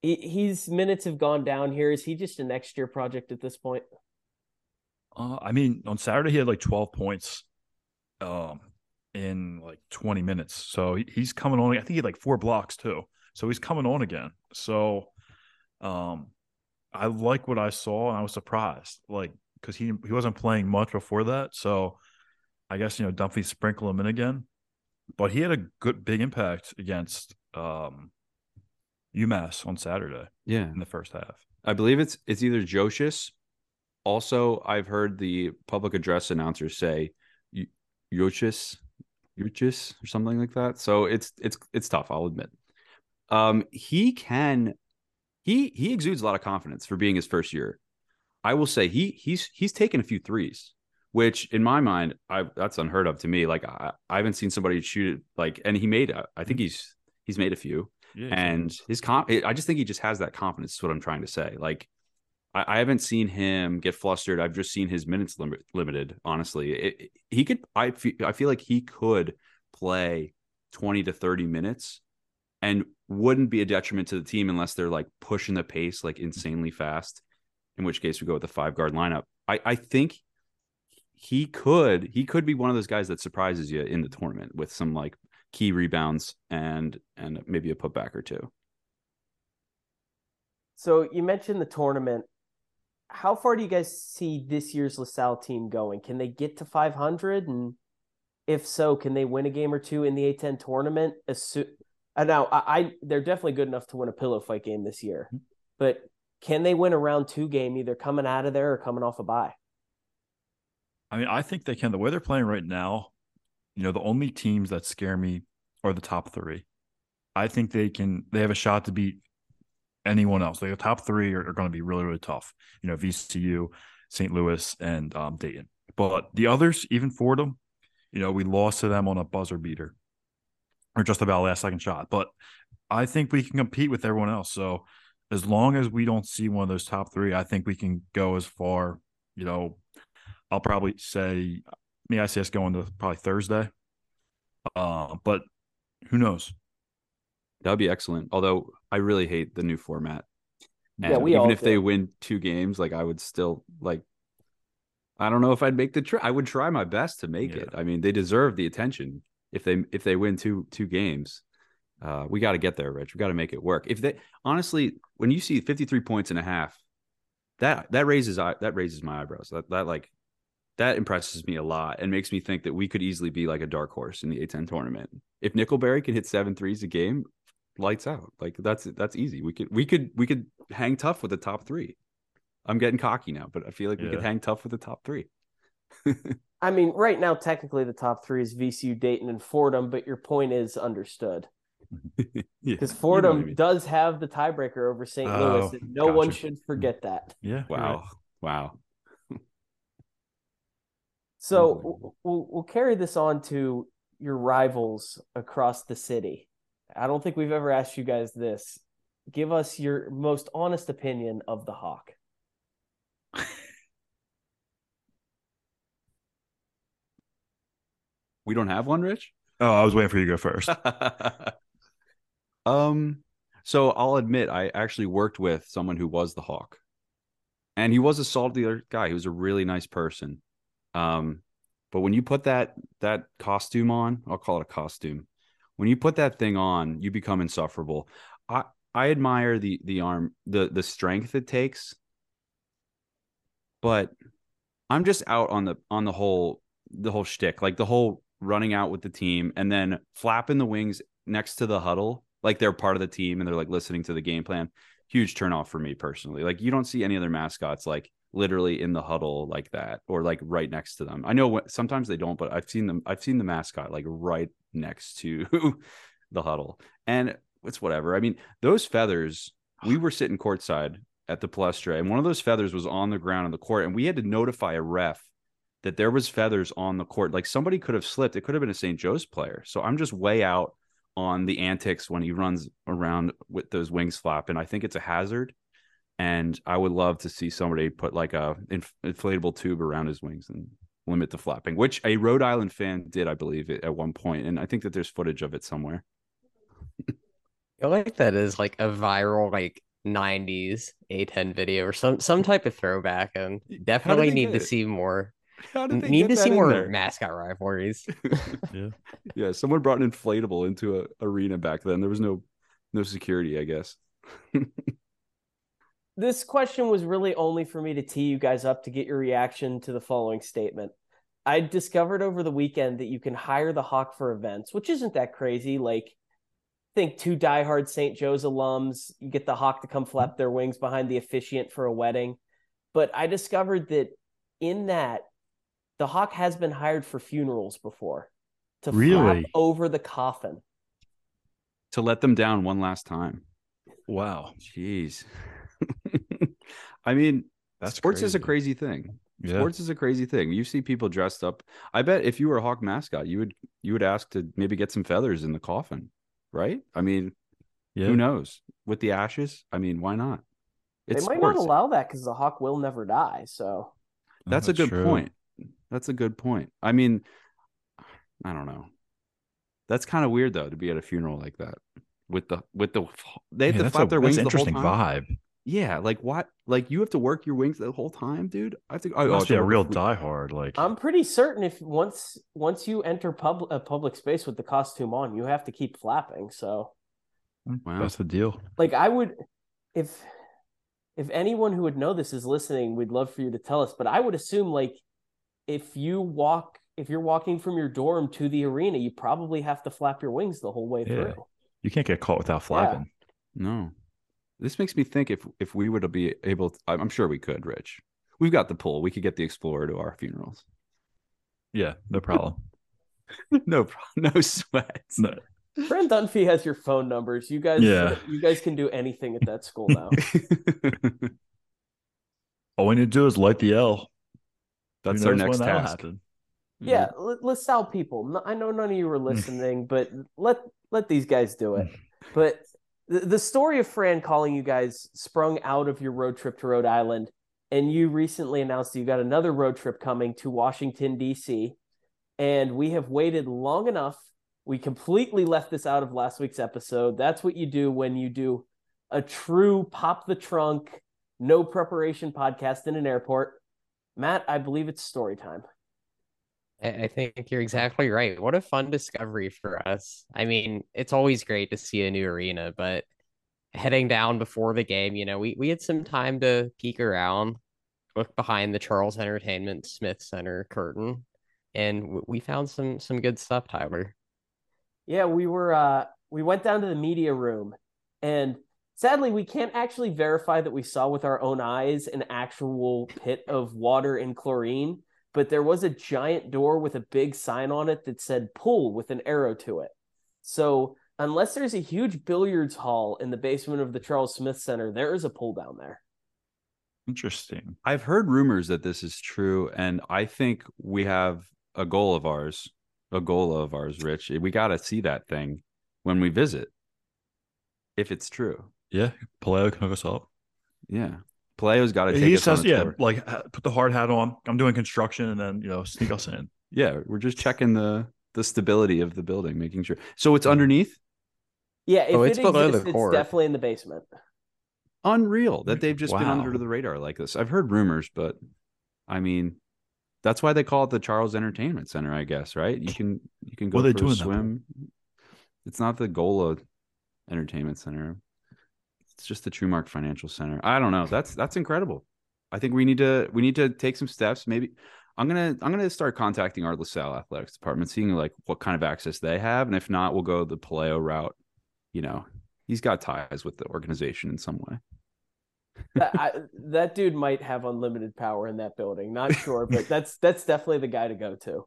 he, he's minutes have gone down here. Is he just a next year project at this point? Uh, I mean, on Saturday he had like 12 points, um, in like 20 minutes. So he, he's coming on. I think he had like four blocks too. So he's coming on again. So, um, I like what I saw, and I was surprised, like because he he wasn't playing much before that. So, I guess you know Dunphy sprinkle him in again, but he had a good big impact against um UMass on Saturday Yeah. in the first half. I believe it's it's either Jocius. Also, I've heard the public address announcers say "Yo- Yochis, Yochis or something like that. So it's it's it's tough. I'll admit. Um, he can, he he exudes a lot of confidence for being his first year. I will say he he's he's taken a few threes, which in my mind, I that's unheard of to me. Like I, I haven't seen somebody shoot it like, and he made. a- I think he's he's made a few. Yeah, and his comp i just think he just has that confidence is what i'm trying to say. Like i, I haven't seen him get flustered. I've just seen his minutes limit, limited honestly. It, it- he could I feel, I feel like he could play 20 to 30 minutes and wouldn't be a detriment to the team unless they're like pushing the pace like insanely fast in which case we go with the five guard lineup. I i think he could he could be one of those guys that surprises you in the tournament with some like key rebounds and and maybe a putback or two. So you mentioned the tournament. How far do you guys see this year's LaSalle team going? Can they get to 500? And if so, can they win a game or two in the A10 tournament? Assu- now, I, I they're definitely good enough to win a pillow fight game this year, mm-hmm. but can they win a round two game either coming out of there or coming off a bye? I mean, I think they can. The way they're playing right now, you know, the only teams that scare me are the top three. I think they can. They have a shot to beat anyone else. Like the top three are, are going to be really, really tough. You know, VCU, St. Louis, and um, Dayton. But the others, even Fordham, You know, we lost to them on a buzzer beater or just about last second shot. But I think we can compete with everyone else. So as long as we don't see one of those top three, I think we can go as far. You know, I'll probably say me, I see us going to probably Thursday. Uh, but who knows? That would be excellent. Although I really hate the new format. Yeah, we even all if they win two games, like I would still like. I don't know if I'd make the trip. I would try my best to make Yeah. it. I mean, they deserve the attention if they if they win two two games. Uh, we got to get there, Rich. We got to make it work. If they honestly, when you see fifty three points and a half, that that raises eye- that raises my eyebrows. That that like that impresses me a lot and makes me think that we could easily be like a dark horse in the A10 tournament. If Nickelberry can hit seven threes a game, lights out. Like that's that's easy. We could we could we could hang tough with the top three. I'm getting cocky now, but I feel like we could hang tough with the top three. I mean, right now, technically, the top three is VCU, Dayton, and Fordham, but your point is understood. yeah, Because you know Fordham I mean. does have the tiebreaker over St. Oh, Louis, and no one should forget that. Yeah. Wow, right. wow. So we'll, we'll carry this on to your rivals across the city. I don't think we've ever asked you guys this. Give us your most honest opinion of the Hawk. We don't have one, Rich. Oh, I was waiting for you to go first. um, so I'll admit I actually worked with someone who was the Hawk, and he was a salty guy. He was a really nice person. Um, but when you put that that costume on, I'll call it a costume. When you put that thing on, you become insufferable. I I admire the the arm the the strength it takes, but I'm just out on the on the whole the whole shtick, like the whole running out with the team and then flapping the wings next to the huddle, like they're part of the team and they're like listening to the game plan. Huge turnoff for me personally. Like you don't see any other mascots like literally in the huddle like that or like right next to them. I know what, sometimes they don't, but I've seen them. I've seen the mascot like right next to the huddle, and it's whatever. I mean, those feathers. We were sitting courtside at the Palestra, and one of those feathers was on the ground in the court, and we had to notify a ref that there was feathers on the court. Like somebody could have slipped. It could have been a St. Joe's player. So I'm just way out on the antics when he runs around with those wings flap, And I think it's a hazard. And I would love to see somebody put like a inf- inflatable tube around his wings and limit the flapping, which a Rhode Island fan did, I believe, at one point. And I think that there's footage of it somewhere. I like that is like a viral like 90s A10 video or some some type of throwback and definitely need to it? see more How did they need to see more there? mascot rivalries. Yeah. Yeah, someone brought an inflatable into a arena back then. There was no no security, I guess. This question was really only for me to tee you guys up to get your reaction to the following statement. I discovered over the weekend that you can hire the Hawk for events, which isn't that crazy. Like, think two diehard St. Joe's alums, you get the Hawk to come flap their wings behind the officiant for a wedding. But I discovered that in that, the Hawk has been hired for funerals before to flap Really? over the coffin. To let them down one last time. Wow. Jeez. I mean, That's sports is a crazy. crazy thing. Yeah. Sports is a crazy thing. You see people dressed up. I bet if you were a Hawk mascot, you would you would ask to maybe get some feathers in the coffin, right? I mean, Yeah. who knows? With the ashes, I mean, why not? It's they might sports. not allow that because the Hawk will never die. So Oh, That's a good true. point. That's a good point. I mean, I don't know. That's kind of weird though to be at a funeral like that with the with the they have Yeah, to that's flap a, their that's wings an the whole interesting time. vibe. Yeah, like what? Like you have to work your wings the whole time, dude. I have to. Oh, It oh, must be a real for- diehard. Like I'm pretty certain if once once you enter pub a public space with the costume on, you have to keep flapping. So mm. Wow. that's the deal. like I would if if anyone who would know this is listening, we'd love for you to tell us. But I would assume like if you walk if you're walking from your dorm to the arena, you probably have to flap your wings the whole way Yeah. through. You can't get caught without flapping. No, this makes me think if if we were to be able, to, I'm I'm sure we could. Rich, we've got the pull. We could get the Explorer to our funerals. Yeah, no problem. no, pro- no sweats. No. Brent Dunphy has your phone numbers. You guys Yeah. you guys can do anything at that school now. All we need to do is light the L. That's our next that'll task. happen? Yeah, let, LaSalle people. I know none of you were listening, but let let these guys do it. But the, story of Fran calling you guys sprung out of your road trip to Rhode Island, and you recently announced you got another road trip coming to Washington D.C. And we have waited long enough. We completely left this out of last week's episode. That's what you do when you do a true pop the trunk, no preparation podcast in an airport. Matt, I believe it's story time. I think you're exactly right. What a fun discovery for us. I mean, it's always great to see a new arena, but heading down before the game, you know, we, we had some time to peek around, look behind the Charles Entertainment Smith Center curtain, and we found some some good stuff, Tyler. Yeah, we were uh we went down to the media room and sadly we can't actually verify that we saw with our own eyes an actual pit of water and chlorine, but there was a giant door with a big sign on it that said pool with an arrow to it. So, unless there's a huge billiards hall in the basement of the Charles Smith Center, there is a pool down there. Interesting. I've heard rumors that this is true, and I think we have a goal of ours, a goal of ours, Rich. We got to see that thing when we visit, if it's true. Yeah, Paleo can hook us up. Yeah, Palayo's got to take He us says, yeah, tour. like put the hard hat on. I'm doing construction, and then you know sneak us in. Yeah, we're just checking the the stability of the building, making sure. So it's underneath. Yeah, if Oh, it it's below the exists, it's definitely in the basement. Unreal that they've just been under the radar like this. I've heard rumors, but I mean, that's why they call it the Charles Entertainment Center, I guess, right? You can you can go What are they for a doing that swim. It's not the Gola Entertainment Center. It's just the TruMark Financial Center. I don't know. That's that's incredible. I think we need to we need to take some steps. Maybe I'm gonna I'm gonna start contacting our LaSalle athletics department, seeing like what kind of access they have, and if not, we'll go the Paleo route. You know, he's got ties with the organization in some way. that, I, that dude might have unlimited power in that building. Not sure, but that's that's definitely the guy to go to.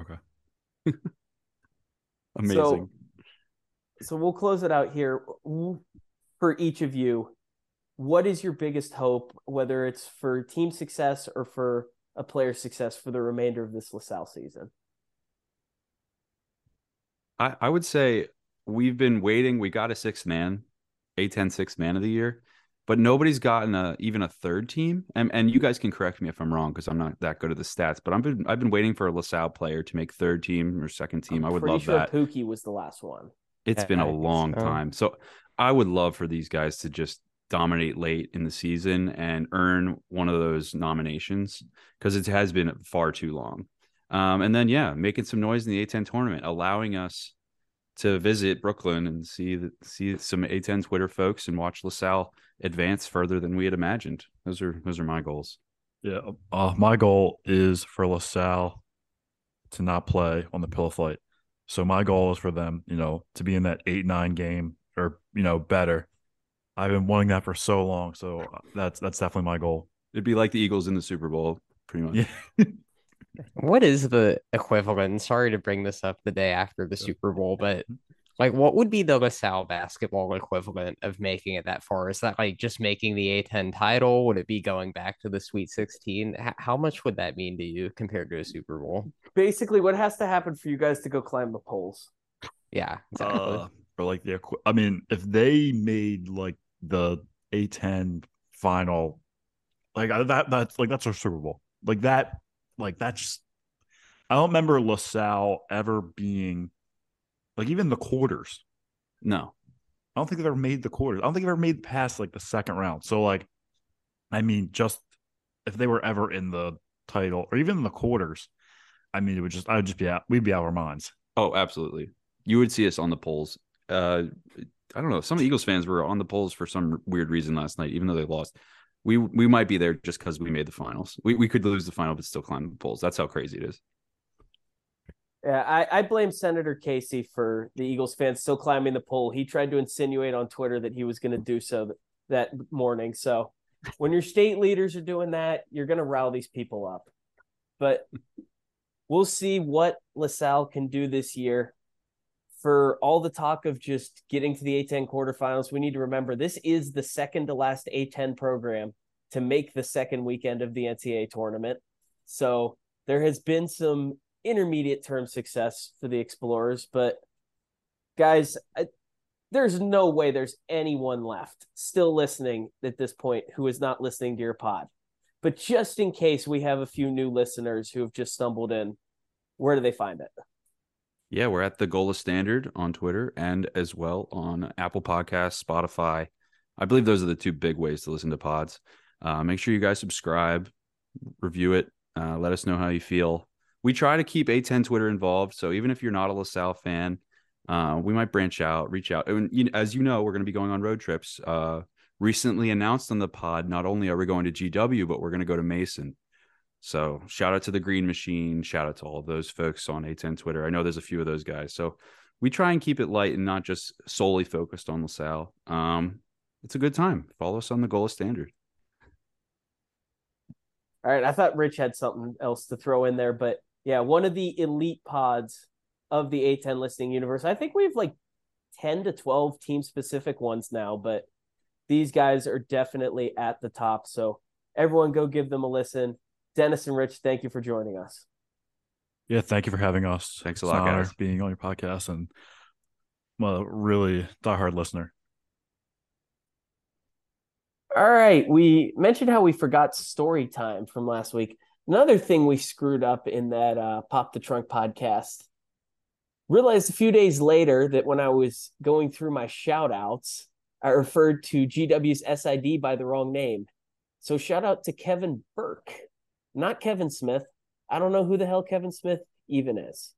Okay. Amazing. So, so we'll close it out here for each of you. What is your biggest hope, whether it's for team success or for a player success for the remainder of this LaSalle season? I, I would say we've been waiting. We got a sixth man, A10 sixth man of the year, but nobody's gotten a even a third team. And and you guys can correct me if I'm wrong because I'm not that good at the stats. But I've been I've been waiting for a LaSalle player to make third team or second team. I'm I would love sure that. Pookie was the last one. It's been a long so. time. So I would love for these guys to just dominate late in the season and earn one of those nominations because it has been far too long. Um, and then yeah, making some noise in the A10 tournament, allowing us to visit Brooklyn and see the, see some A10 Twitter folks and watch LaSalle advance further than we had imagined. Those are those are my goals. Yeah. Uh, my goal is for LaSalle to not play on the pillow fight. So my goal is for them, you know, to be in that eight nine game or you know better. I've been wanting that for so long, so uh, that's that's definitely my goal. It'd be like the Eagles in the Super Bowl, pretty much. Yeah. What is the equivalent? Sorry to bring this up the day after the Super Bowl, but like, what would be the LaSalle basketball equivalent of making it that far? Is that like just making the A10 title? Would it be going back to the Sweet 16? H- how much would that mean to you compared to a Super Bowl? Basically, what has to happen for you guys to go climb the poles? Yeah, exactly. Uh, or like the I mean, if they made like the A10 final, like that that's like that's our Super Bowl. Like that, like that's just I don't remember LaSalle ever being like even the quarters. No. I don't think they've ever made the quarters. I don't think they've ever made past like the second round. So like, I mean, just if they were ever in the title or even in the quarters, I mean, it would just I would just be out. We'd be out of our minds. Oh, absolutely. You would see us on the polls. Uh, I don't know. Some Eagles fans were on the polls for some weird reason last night, even though they lost. We we might be there just because we made the finals. We we could lose the final, but still climb the polls. That's how crazy it is. Yeah, I, I blame Senator Casey for the Eagles fans still climbing the pole. He tried to insinuate on Twitter that he was going to do so th- that morning. So when your state leaders are doing that, you're going to rile these people up. But we'll see what LaSalle can do this year. For all the talk of just getting to the A10 quarterfinals, we need to remember this is the second to last A10 program to make the second weekend of the NCAA tournament. So there has been some intermediate term success for the Explorers. But guys, I, there's no way there's anyone left still listening at this point who is not listening to your pod. But just in case we have a few new listeners who have just stumbled in, where do they find it? Yeah, we're at the Gola Standard on Twitter and as well on Apple Podcasts, Spotify. I believe those are the two big ways to listen to pods. Uh, make sure you guys subscribe, review it, uh, let us know how you feel. We try to keep A10 Twitter involved, so even if you're not a LaSalle fan, uh, we might branch out, reach out. And you, as you know, we're going to be going on road trips. Uh, recently announced on the pod, not only are we going to GW, but we're going to go to Mason. So shout out to the Green Machine. Shout out to all those folks on A10 Twitter. I know there's a few of those guys. So we try and keep it light and not just solely focused on LaSalle. Um, it's a good time. Follow us on the Gola Standard. All right, I thought Rich had something else to throw in there, but yeah, one of the elite pods of the A10 listing universe. I think we have like 10 to 12 team specific ones now, but these guys are definitely at the top. So everyone go give them a listen. Dennis and Rich, thank you for joining us. Yeah, thank you for having us. Thanks a lot, an honor guys. being on your podcast and well, a really diehard listener. All right, we mentioned how we forgot story time from last week. Another thing we screwed up in that uh, Pop the Trunk podcast. Realized a few days later that when I was going through my shout outs, I referred to GW's SID by the wrong name. So shout out to Kevin Burke, not Kevin Smith. I don't know who the hell Kevin Smith even is.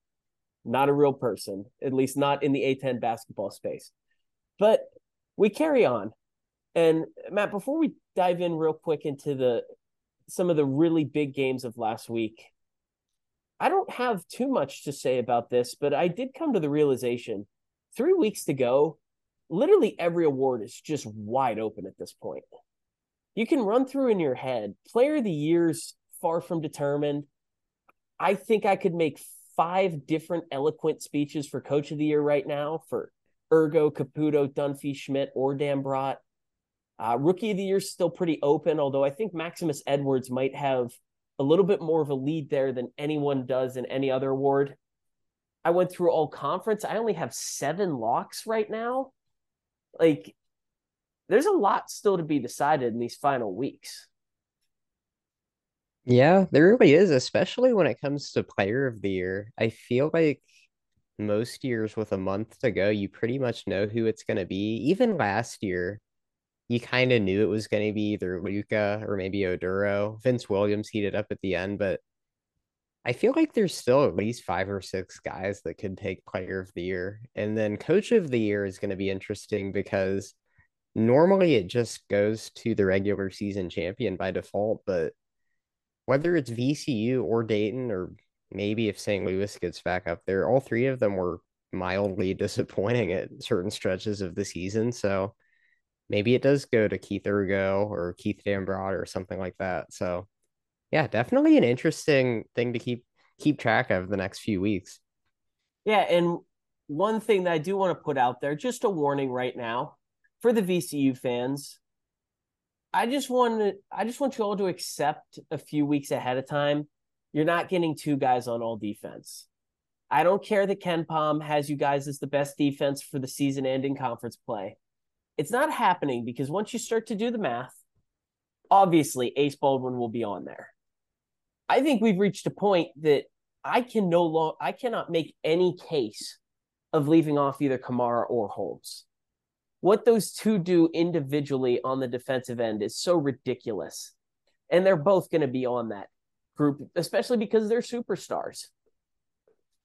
Not a real person, at least not in the A10 basketball space. But we carry on. And Matt, before we dive in real quick into the some of the really big games of last week, I don't have too much to say about this, but I did come to the realization three weeks to go, literally every award is just wide open at this point. You can run through in your head. Player of the year's far from determined. I think I could make five different eloquent speeches for coach of the year right now for Urgo, Caputo, Dunphy, Schmidt, or Dambrot. Uh, rookie of the year is still pretty open, although I think Maximus Edwards might have a little bit more of a lead there than anyone does in any other award. I went through all conference. I only have seven locks right now. Like, there's a lot still to be decided in these final weeks. Yeah, there really is, especially when it comes to player of the year. I feel like most years with a month to go, you pretty much know who it's going to be. Even last year, you kind of knew it was going to be either Luka or maybe Oduro. Vince Williams heated up at the end, but I feel like there's still at least five or six guys that could take player of the year. And then coach of the year is going to be interesting because normally it just goes to the regular season champion by default, but whether it's VCU or Dayton, or maybe if St. Louis gets back up there, all three of them were mildly disappointing at certain stretches of the season. So maybe it does go to Keith Urgo or Keith Dambrot or something like that. So yeah, definitely an interesting thing to keep keep track of the next few weeks. Yeah, and one thing that I do want to put out there, just a warning right now for the VCU fans. I just want to I just want you all to accept a few weeks ahead of time. You're not getting two guys on all defense. I don't care that KenPom has you guys as the best defense for the season ending conference play. It's not happening because once you start to do the math, obviously Ace Baldwin will be on there. I think we've reached a point that I can no longer I cannot make any case of leaving off either Camara or Holmes. What those two do individually on the defensive end is so ridiculous. And they're both going to be on that group, especially because they're superstars.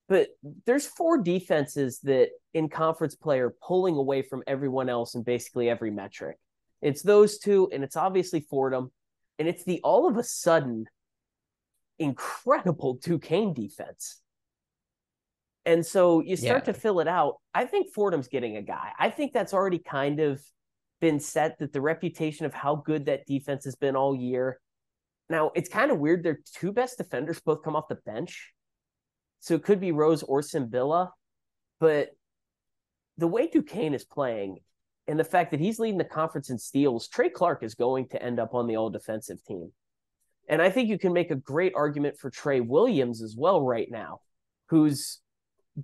But there's four defenses that in conference play are pulling away from everyone else in basically every metric. It's those two, and it's obviously Fordham, and it's the all of a sudden incredible Duquesne defense. And so you start Yeah. to fill it out. I think Fordham's getting a guy. I think that's already kind of been set that the reputation of how good that defense has been all year. Now, it's kind of weird. Their two best defenders both come off the bench. So it could be Rose or Tsimbila. But the way Duquesne is playing and the fact that he's leading the conference in steals, Trey Clark is going to end up on the all defensive team. And I think you can make a great argument for Trey Williams as well right now. who's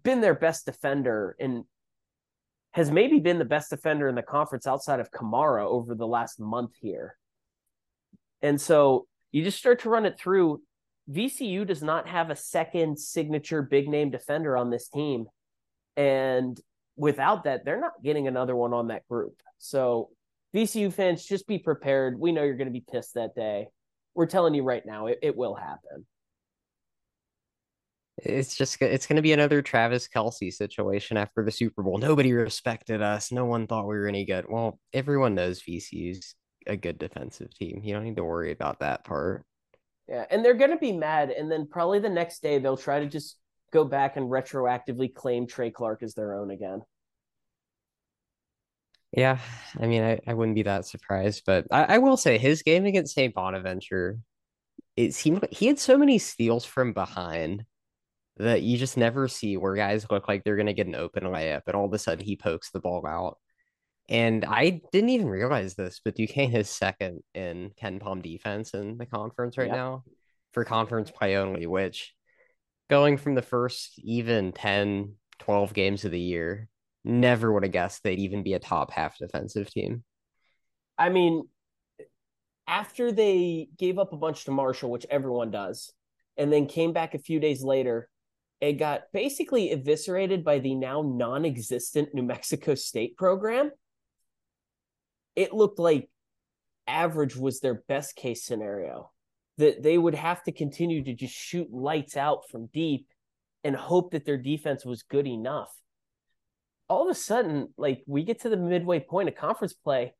been their best defender and has maybe been the best defender in the conference outside of Camara over the last month here. And so you just start to run it through. VCU does not have a second signature big name defender on this team. And without that, they're not getting another one on that group. So VCU fans, just be prepared. We know you're going to be pissed that day. We're telling you right now, it, it will happen. It's just it's going to be another Travis Kelce situation after the Super Bowl. Nobody respected us. No one thought we were any good. Well, everyone knows VCU's a good defensive team. You don't need to worry about that part. Yeah, and they're going to be mad, and then probably the next day they'll try to just go back and retroactively claim Trey Clark as their own again. Yeah, I mean, I, I wouldn't be that surprised, but I, I will say his game against St. Bonaventure, it seemed like he had so many steals from behind that you just never see where guys look like they're going to get an open layup, and all of a sudden he pokes the ball out. And I didn't even realize this, but Duquesne is second in KenPom defense in the conference right Yep. now for conference play only, which going from the first even 10, 12 games of the year, never would have guessed they'd even be a top half defensive team. I mean, after they gave up a bunch to Marshall, which everyone does, and then came back a few days later, it got basically eviscerated by the now non existent New Mexico State program. It looked like average was their best case scenario, that they would have to continue to just shoot lights out from deep and hope that their defense was good enough. All of a sudden, like we get to the midway point of conference play,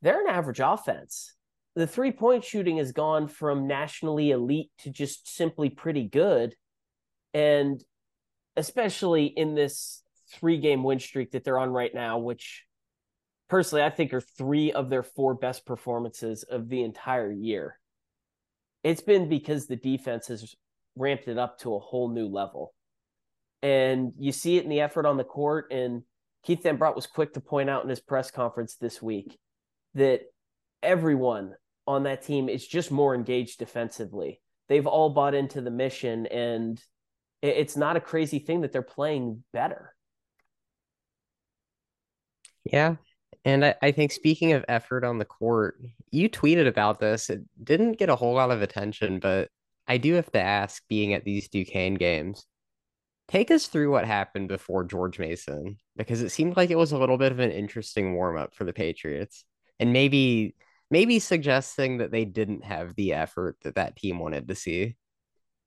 they're an average offense. The three point shooting has gone from nationally elite to just simply pretty good. And especially in this three game win streak that they're on right now, which personally I think are three of their four best performances of the entire year. It's been because the defense has ramped it up to a whole new level. And you see it in the effort on the court. And Keith Dambrot was quick to point out in his press conference this week that everyone on that team is just more engaged defensively. They've all bought into the mission, and it's not a crazy thing that they're playing better. Yeah. And I, I think speaking of effort on the court, you tweeted about this. It didn't get a whole lot of attention, but I do have to ask, being at these Duquesne games, take us through what happened before George Mason, because it seemed like it was a little bit of an interesting warm up for the Patriots. And maybe maybe suggesting that they didn't have the effort that that team wanted to see.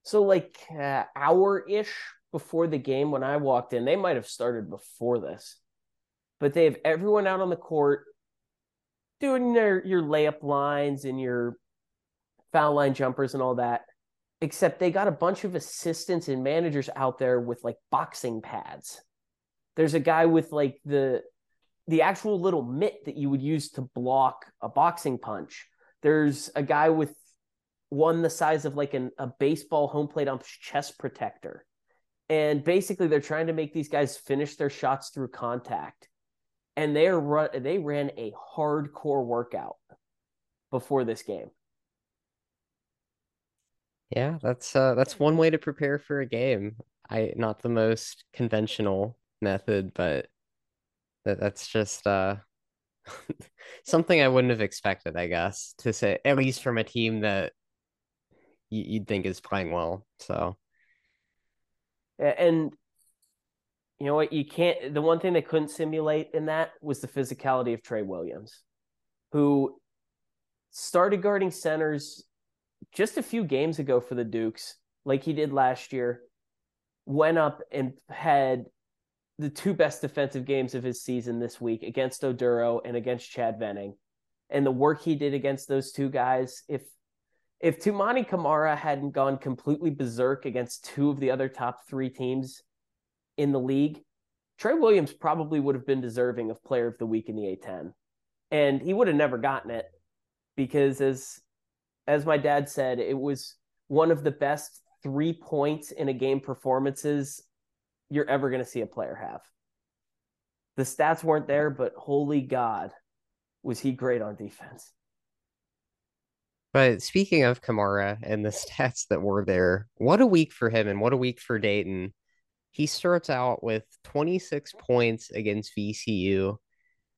So, like uh, hour ish before the game, when I walked in, they might have started before this, but they have everyone out on the court doing their your layup lines and your foul line jumpers and all that. Except they got a bunch of assistants and managers out there with like boxing pads. There's a guy with like the the actual little mitt that you would use to block a boxing punch. There's a guy with one the size of like an, a baseball home plate ump's chest protector. And basically, they're trying to make these guys finish their shots through contact. And they are run, they ran a hardcore workout before this game. Yeah, that's uh that's one way to prepare for a game. I not the most conventional method, but that that's just uh something I wouldn't have expected, I guess, to say at least from a team that you'd think is playing well. So And you know what? You can't. The one thing they couldn't simulate in that was the physicality of Trey Williams, who started guarding centers just a few games ago for the Dukes, like he did last year. Went up and had the two best defensive games of his season this week against Oduro and against Chad Venning. And the work he did against those two guys, if if Toumani Camara hadn't gone completely berserk against two of the other top three teams in the league, Trey Williams probably would have been deserving of player of the week in the A10. And he would have never gotten it because as as my dad said, it was one of the best three points in a game performances you're ever going to see a player have. The stats weren't there, but holy God, was he great on defense. But speaking of Camara and the stats that were there, what a week for him and what a week for Dayton. he starts out with 26 points against VCU,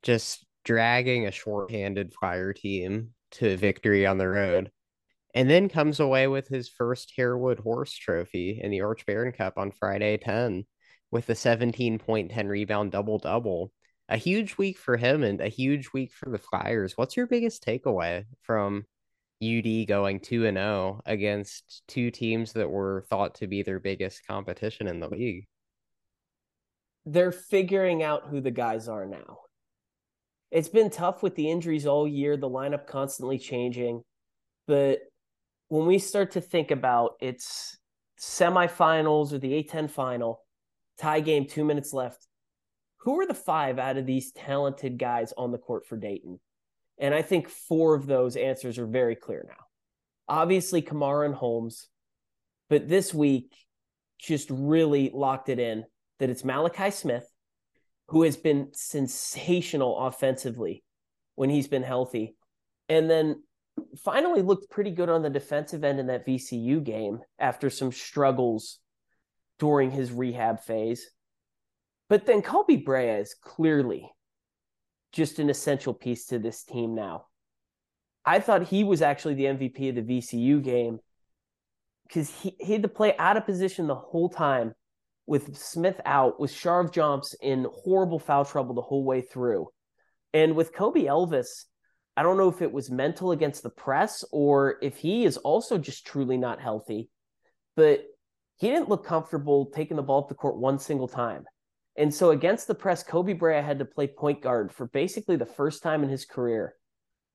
just dragging a shorthanded Flyer team to victory on the road, and then comes away with his first Harewood Horse Trophy in the Arch Baron Cup on Friday 10 with a 17 point 10 rebound double double. A huge week for him and a huge week for the Flyers. What's your biggest takeaway from UD going 2 and 0 against two teams that were thought to be their biggest competition in the league? They're figuring out who the guys are now. It's been tough with the injuries all year, the lineup constantly changing. But when we start to think about it's semifinals or the A10 final, tie game, two minutes left, who are the five out of these talented guys on the court for Dayton? And I think four of those answers are very clear now. Obviously, Camara and Holmes, but this week just really locked it in that it's Malachi Smith, who has been sensational offensively when he's been healthy. And then finally looked pretty good on the defensive end in that VCU game after some struggles during his rehab phase. But then Koby Brea is clearly just an essential piece to this team now. I thought he was actually the MVP of the VCU game because he, he had to play out of position the whole time with Smith out, with Sharavjamts in horrible foul trouble the whole way through. And with Kobe Elvis, I don't know if it was mental against the press or if he is also just truly not healthy, but he didn't look comfortable taking the ball up the court one single time. And so against the press, Koby Brea had to play point guard for basically the first time in his career.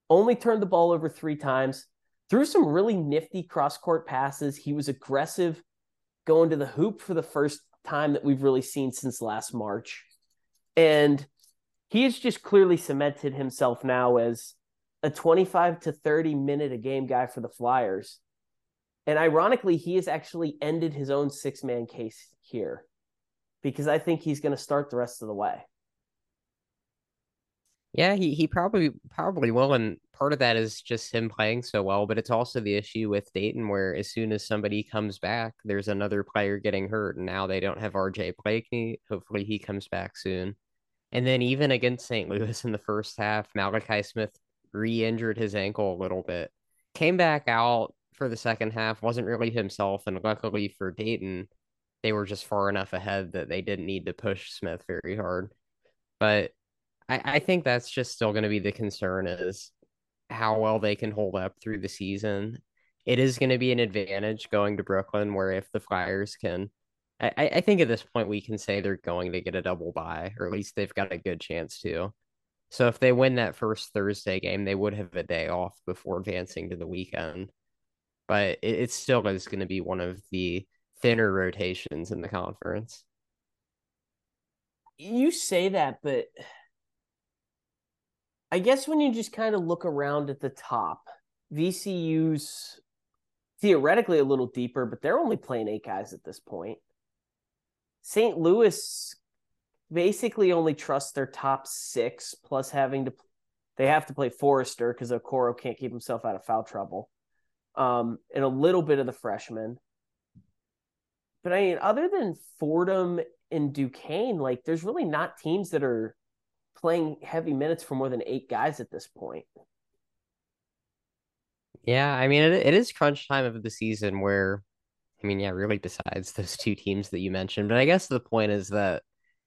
Only turned the ball over three times, threw some really nifty cross court passes. He was aggressive going to the hoop for the first time that we've really seen since last March. And he has just clearly cemented himself now as a 25 to 30 minute a game guy for the Flyers. And ironically, he has actually ended his own six man case here because I think he's going to start the rest of the way. Yeah, he, he probably probably will, and part of that is just him playing so well, but it's also the issue with Dayton where as soon as somebody comes back, there's another player getting hurt, and now they don't have RJ Blakney. Hopefully he comes back soon. And then even against St. Louis in the first half, Malachi Smith re-injured his ankle a little bit. Came back out for the second half, wasn't really himself, and luckily for Dayton, they were just far enough ahead that they didn't need to push Smith very hard. But I, I think that's just still going to be the concern is how well they can hold up through the season. It is going to be an advantage going to Brooklyn, where if the Flyers can, I, I think at this point we can say they're going to get a double bye, or at least they've got a good chance to. So if they win that first Thursday game, they would have a day off before advancing to the weekend. But it, it still is going to be one of the thinner rotations in the conference. You say that, but I guess when you just kind of look around at the top, VCU's theoretically a little deeper, but they're only playing eight guys at this point. St. Louis basically only trusts their top six, plus having to they have to play Forrester because Okoro can't keep himself out of foul trouble. Um, and a little bit of the freshmen. But I mean, other than Fordham and Duquesne, like there's really not teams that are playing heavy minutes for more than eight guys at this point. Yeah, I mean, it, it is crunch time of the season where, I mean, yeah, really besides those two teams that you mentioned. But I guess the point is that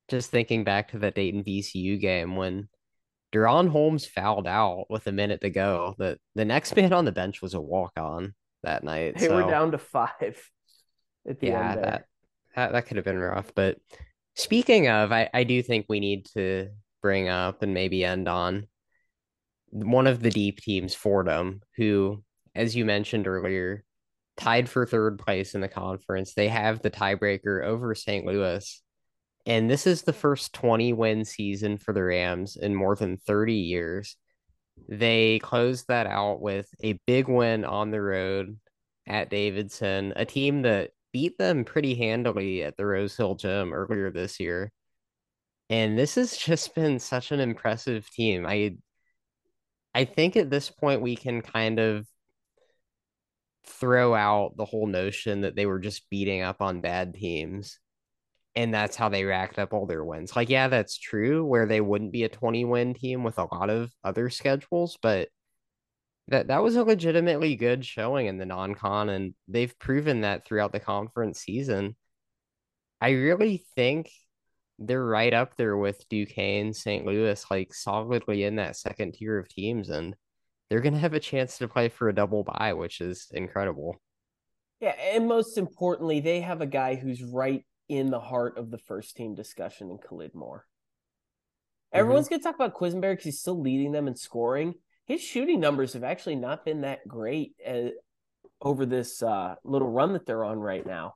just thinking back to that Dayton VCU game when DaRon Holmes fouled out with a minute to go, that the next man on the bench was a walk on that night. They so, were down to five the yeah, that, that that could have been rough. But speaking of, I, I do think we need to bring up and maybe end on one of the deep teams, Fordham, who, as you mentioned earlier, tied for third place in the conference. They have the tiebreaker over St. Louis. And this is the first 20 win season for the Rams in more than 30 years. They closed that out with a big win on the road at Davidson, a team that beat them pretty handily at the Rose Hill Gym earlier this year. And this has just been such an impressive team. I I think at this point we can kind of throw out the whole notion that they were just beating up on bad teams and that's how they racked up all their wins. Like, yeah, that's true, where they wouldn't be a 20 win team with a lot of other schedules, but that that was a legitimately good showing in the non-con, and they've proven that throughout the conference season. I really think they're right up there with Duquesne, St. Louis, like solidly in that second tier of teams, and they're gonna have a chance to play for a double bye, which is incredible. Yeah, and most importantly, they have a guy who's right in the heart of the first team discussion in Khalid Moore. Mm-hmm. Everyone's going to talk about Quisenberry because he's still leading them in scoring. His shooting numbers have actually not been that great uh, over this uh, little run that they're on right now.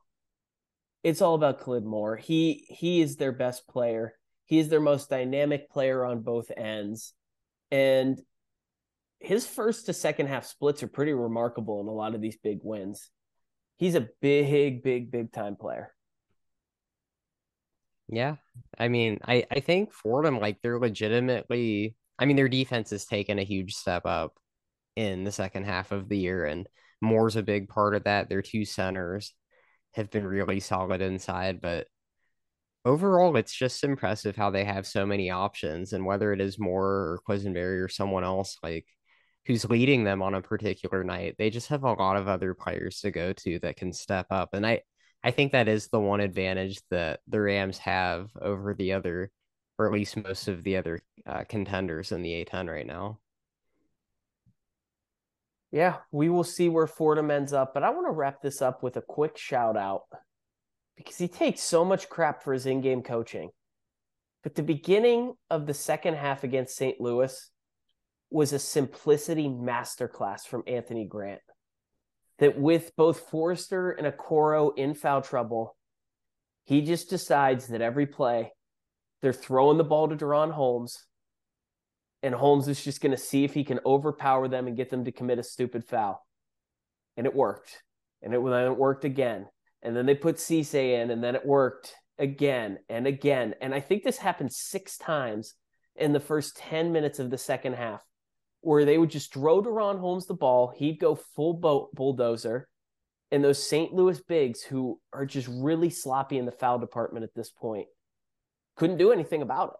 It's all about Khalid Moore. He he is their best player. He is their most dynamic player on both ends, and his first to second half splits are pretty remarkable in a lot of these big wins. He's a big, big, big time player. Yeah. I mean, I, I think Fordham, like, they're legitimately, I mean, their defense has taken a huge step up in the second half of the year, and Moore's a big part of that. Their two centers have been really solid inside, but overall, it's just impressive how they have so many options, and whether it is Moore or Quisenberry or someone else, like, who's leading them on a particular night, they just have a lot of other players to go to that can step up. And I, I think that is the one advantage that the Rams have over the other, or at least most of the other uh, contenders in the A10 right now. Yeah, we will see where Fordham ends up, but I want to wrap this up with a quick shout out because he takes so much crap for his in game coaching. But the beginning of the second half against St. Louis was a simplicity masterclass from Anthony Grant. That with both Forrester and Okoro in foul trouble, he just decides that every play they're throwing the ball to DaRon Holmes, and Holmes is just going to see if he can overpower them and get them to commit a stupid foul. And it worked. And it, then it worked again. And then they put Cisse in, and then it worked again and again. And I think this happened six times in the first 10 minutes of the second half where they would just throw DaRon Holmes the ball. He'd go full bulldozer. And those St. Louis bigs who are just really sloppy in the foul department at this point couldn't do anything about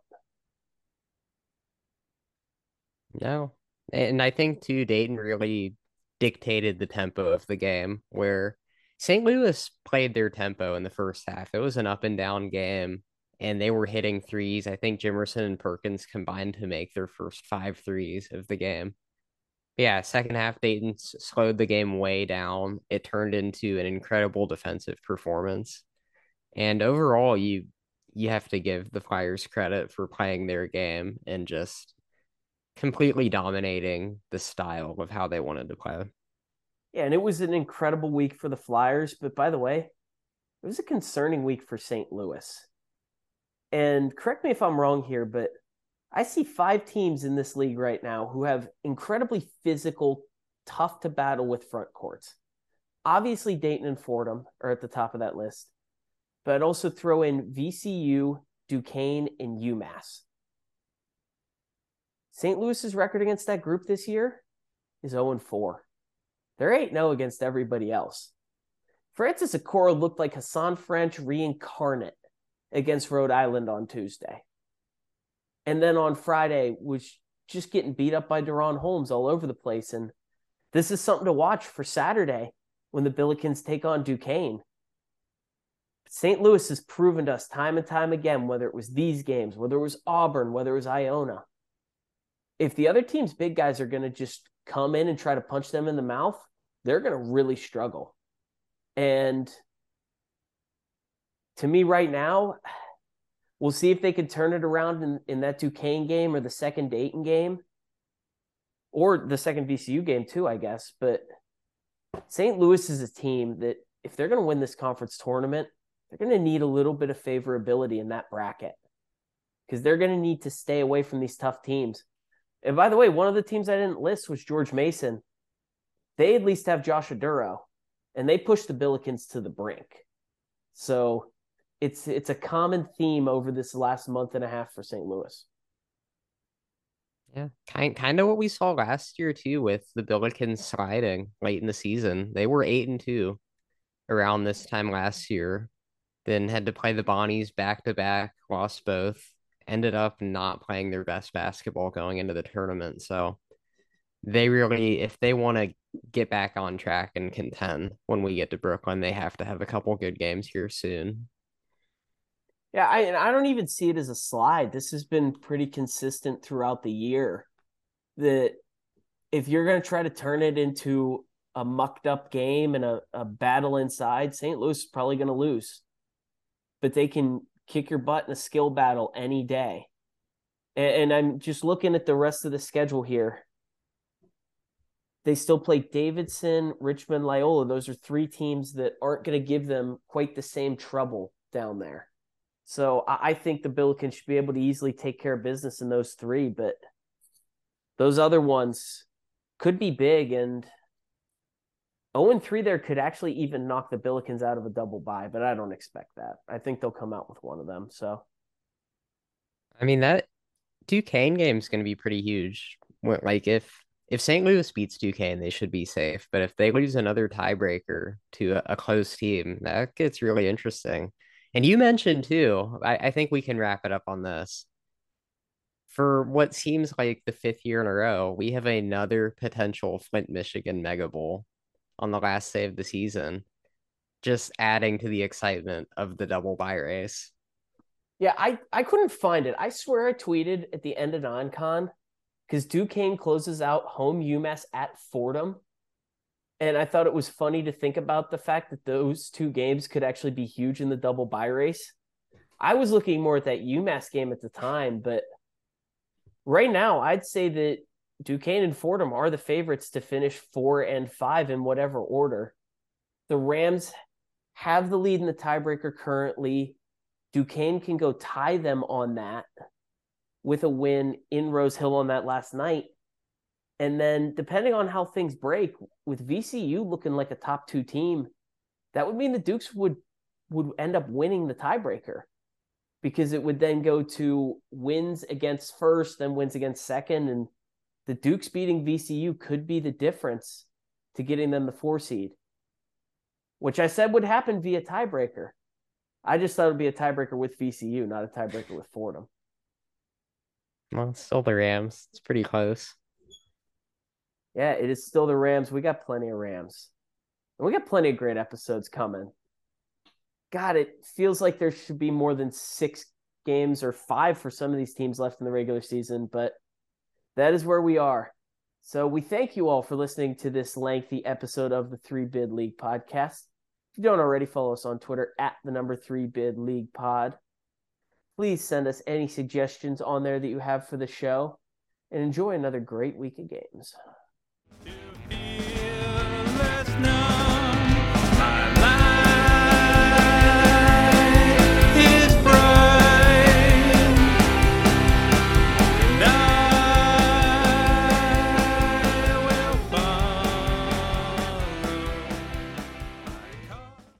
it. No. And I think too, Dayton really dictated the tempo of the game where St. Louis played their tempo in the first half. It was an up and down game and they were hitting threes. I think Jimerson and Perkins combined to make their first five threes of the game. Yeah, second half, Dayton slowed the game way down. It turned into an incredible defensive performance. And overall, you you have to give the Flyers credit for playing their game and just completely dominating the style of how they wanted to play. Yeah, and it was an incredible week for the Flyers. But by the way, it was a concerning week for St. Louis. And correct me if I'm wrong here, but I see five teams in this league right now who have incredibly physical, tough to battle with front courts. Obviously, Dayton and Fordham are at the top of that list, but also throw in VCU, Duquesne, and UMass. St. Louis's record against that group this year is 0 4. They're 8 0 against everybody else. Francis Okoro looked like Hasahn French reincarnate against Rhode Island on Tuesday. And then on Friday was just getting beat up by DaRon Holmes all over the place. And this is something to watch for Saturday when the Billikens take on Duquesne. St. Louis has proven to us time and time again, whether it was these games, whether it was Auburn, whether it was Iona, if the other team's big guys are going to just come in and try to punch them in the mouth, they're going to really struggle. And to me, right now, we'll see if they can turn it around in, in that Duquesne game or the second Dayton game or the second VCU game, too, I guess. But St. Louis is a team that, if they're going to win this conference tournament, they're going to need a little bit of favorability in that bracket because they're going to need to stay away from these tough teams. And by the way, one of the teams I didn't list was George Mason. They at least have Josh Oduro, and they pushed the Billikens to the brink. So it's it's a common theme over this last month and a half for St. Louis. Yeah, kind kind of what we saw last year too, with the Billikens sliding late in the season. They were eight and two around this time last year. Then had to play the Bonnies back to back, lost both, ended up not playing their best basketball going into the tournament. So they really, if they want to get back on track and contend when we get to Brooklyn, they have to have a couple good games here soon. Yeah, I and I don't even see it as a slide. This has been pretty consistent throughout the year. That if you're going to try to turn it into a mucked up game and a, a battle inside, St. Louis is probably going to lose. But they can kick your butt in a skill battle any day. And, and I'm just looking at the rest of the schedule here. They still play Davidson, Richmond, Loyola. Those are three teams that aren't going to give them quite the same trouble down there. So I, I think the Billikens should be able to easily take care of business in those three, but those other ones could be big and 0 and 3 there could actually even knock the Billikens out of a double bye, but I don't expect that. I think they'll come out with one of them. So I mean that Duquesne game is going to be pretty huge. Like if if St. Louis beats Duquesne, they should be safe. But if they lose another tiebreaker to a, a close team, that gets really interesting. And you mentioned too, I, I think we can wrap it up on this. For what seems like the fifth year in a row, we have another potential Flint, Michigan Mega Bowl on the last day of the season, just adding to the excitement of the double bye race. yeah, I, I couldn't find it. I swear I tweeted at the end of non-con because Duquesne closes out home UMass at Fordham. And I thought it was funny to think about the fact that those two games could actually be huge in the double bye race. I was looking more at that UMass game at the time, but right now I'd say that Duquesne and Fordham are the favorites to finish four and five in whatever order. The Rams have the lead in the tiebreaker currently. Duquesne can go tie them on that with a win in Rose Hill on that last night. And then, depending on how things break, with VCU looking like a top two team, that would mean the Dukes would would end up winning the tiebreaker because it would then go to wins against first, then wins against second, and the Dukes beating VCU could be the difference to getting them the four seed, which I said would happen via tiebreaker. I just thought it would be a tiebreaker with VCU, not a tiebreaker with Fordham. Well, it's still the Rams. It's pretty close. Yeah, it is still the Rams. We got plenty of Rams. And we got plenty of great episodes coming. God, it feels like there should be more than six games or five for some of these teams left in the regular season, but that is where we are. So we thank you all for listening to this lengthy episode of the Three Bid League podcast. If you don't already, follow us on Twitter at the number three bid league pod. Please send us any suggestions on there that you have for the show and enjoy another great week of games.